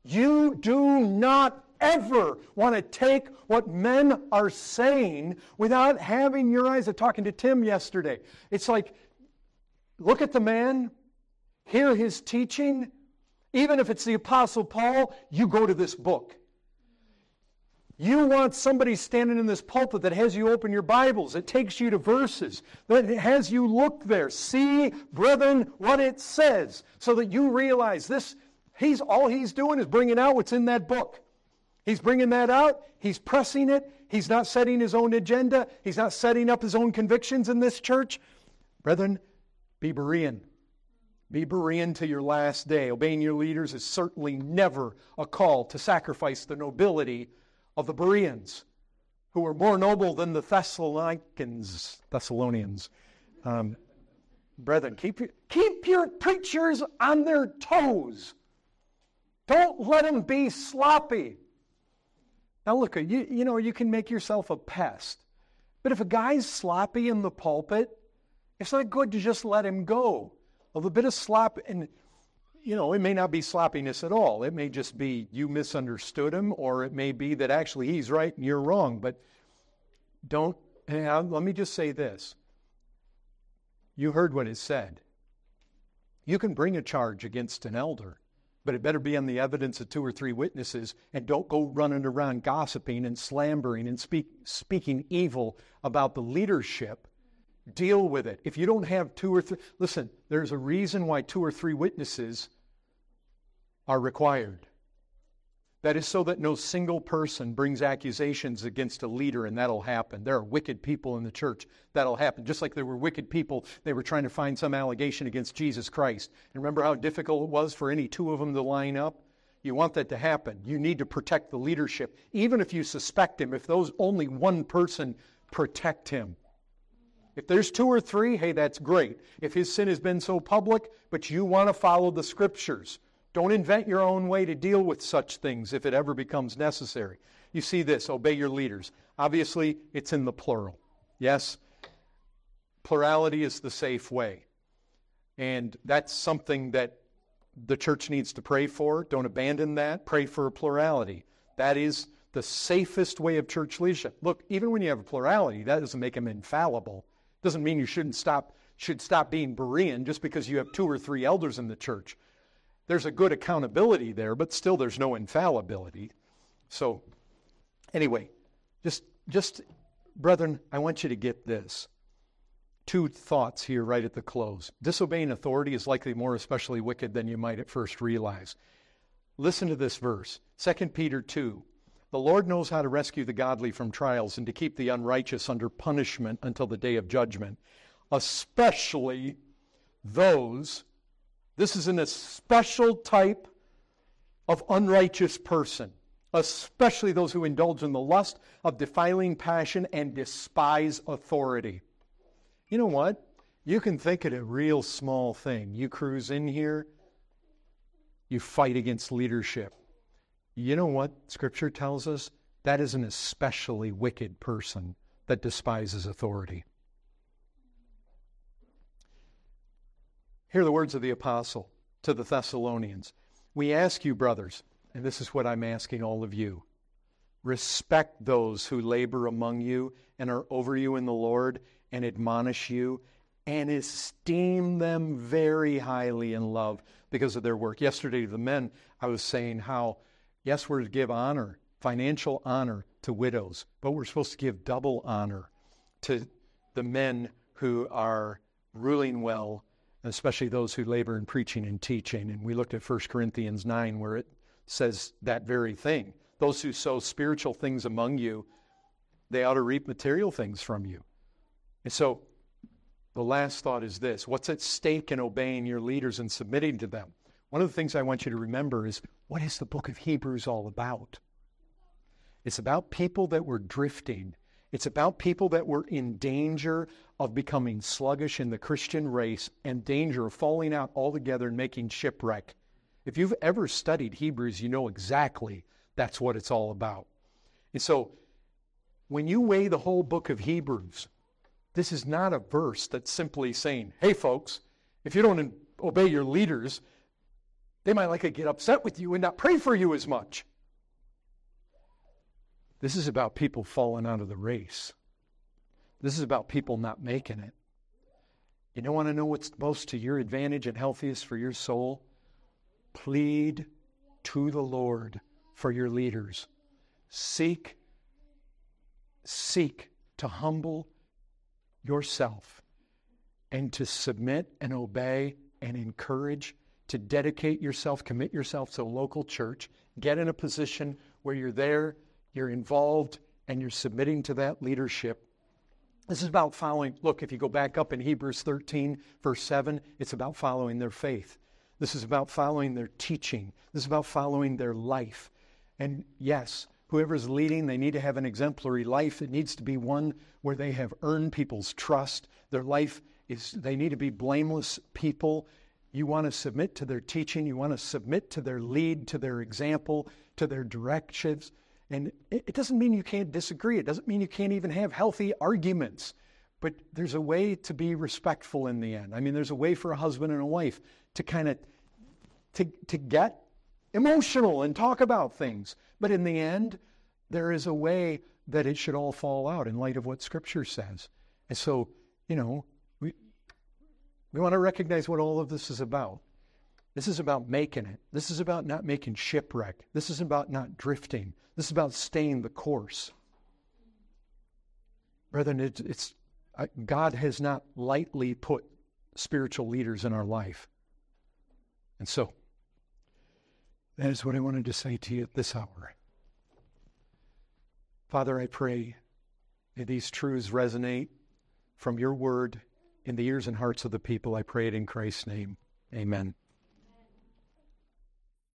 You do not ever want to take what men are saying without having your eyes. I'm talking to Tim yesterday. It's like, look at the man, hear his teaching, even if it's the Apostle Paul, you go to this book. You want somebody standing in this pulpit that has you open your Bibles. It takes you to verses, that has you look there. See, brethren, what it says, so that you realize this. He's all he's doing is bringing out what's in that book. He's bringing that out. He's pressing it. He's not setting his own agenda. He's not setting up his own convictions in this church. Brethren, be Berean. Be Berean to your last day. Obeying your leaders is certainly never a call to sacrifice the nobility of the Bereans, who were more noble than the Thessalonians. Thessalonians. Um, brethren, keep keep your preachers on their toes. Don't let them be sloppy. Now, look, you, you know, you can make yourself a pest. But if a guy's sloppy in the pulpit, it's not good to just let him go. A bit of slop and you know it may not be sloppiness at all. It may just be you misunderstood him or it may be that actually he's right and you're wrong but don't let me just say this. You heard what is said. You can bring a charge against an elder but it better be on the evidence of two or three witnesses and don't go running around gossiping and slandering and speak, speaking evil about the leadership Deal with it. If you don't have two or three, listen, there's a reason why two or three witnesses are required. That is so that no single person brings accusations against a leader, and that'll happen. There are wicked people in the church. That'll happen. Just like there were wicked people, they were trying to find some allegation against Jesus Christ. And remember how difficult it was for any two of them to line up? You want that to happen. You need to protect the leadership. Even if you suspect him, if those only one person protect him. If there's two or three, hey, that's great. If his sin has been so public, but you want to follow the scriptures, don't invent your own way to deal with such things if it ever becomes necessary. You see this obey your leaders. Obviously, it's in the plural. Yes? Plurality is the safe way. And that's something that the church needs to pray for. Don't abandon that. Pray for plurality. That is the safest way of church leadership. Look, even when you have a plurality, that doesn't make them infallible. Doesn't mean you shouldn't stop should stop being Berean just because you have two or three elders in the church. There's a good accountability there, but still there's no infallibility. So anyway, just just brethren, I want you to get this. Two thoughts here right at the close. Disobeying authority is likely more especially wicked than you might at first realize. Listen to this verse, 2 Peter 2. The Lord knows how to rescue the godly from trials and to keep the unrighteous under punishment until the day of judgment, especially those. This is an especial type of unrighteous person, especially those who indulge in the lust of defiling passion and despise authority. You know what? You can think it a real small thing. You cruise in here, you fight against leadership. You know what Scripture tells us? That is an especially wicked person that despises authority. Hear the words of the apostle to the Thessalonians. We ask you, brothers, and this is what I'm asking all of you respect those who labor among you and are over you in the Lord and admonish you and esteem them very highly in love because of their work. Yesterday, to the men, I was saying how Yes, we're to give honor, financial honor to widows, but we're supposed to give double honor to the men who are ruling well, especially those who labor in preaching and teaching. And we looked at 1 Corinthians 9, where it says that very thing. Those who sow spiritual things among you, they ought to reap material things from you. And so the last thought is this what's at stake in obeying your leaders and submitting to them? One of the things I want you to remember is what is the book of Hebrews all about? It's about people that were drifting. It's about people that were in danger of becoming sluggish in the Christian race and danger of falling out altogether and making shipwreck. If you've ever studied Hebrews, you know exactly that's what it's all about. And so, when you weigh the whole book of Hebrews, this is not a verse that's simply saying, hey, folks, if you don't obey your leaders, they might likely get upset with you and not pray for you as much. This is about people falling out of the race. This is about people not making it. You don't want to know what's most to your advantage and healthiest for your soul? Plead to the Lord for your leaders. Seek, seek to humble yourself and to submit and obey and encourage, to dedicate yourself, commit yourself to a local church, get in a position where you're there, you're involved, and you're submitting to that leadership. This is about following. Look, if you go back up in Hebrews 13, verse 7, it's about following their faith. This is about following their teaching. This is about following their life. And yes, whoever's leading, they need to have an exemplary life. It needs to be one where they have earned people's trust. Their life is, they need to be blameless people. You want to submit to their teaching, you want to submit to their lead, to their example, to their directives. And it doesn't mean you can't disagree. It doesn't mean you can't even have healthy arguments. But there's a way to be respectful in the end. I mean, there's a way for a husband and a wife to kind of to, to get emotional and talk about things. But in the end, there is a way that it should all fall out in light of what Scripture says. And so, you know, we, we want to recognize what all of this is about. This is about making it. This is about not making shipwreck. This is about not drifting. This is about staying the course. Brethren, it, it's God has not lightly put spiritual leaders in our life. And so, that is what I wanted to say to you at this hour. Father, I pray that these truths resonate from your word in the ears and hearts of the people. I pray it in Christ's name. Amen.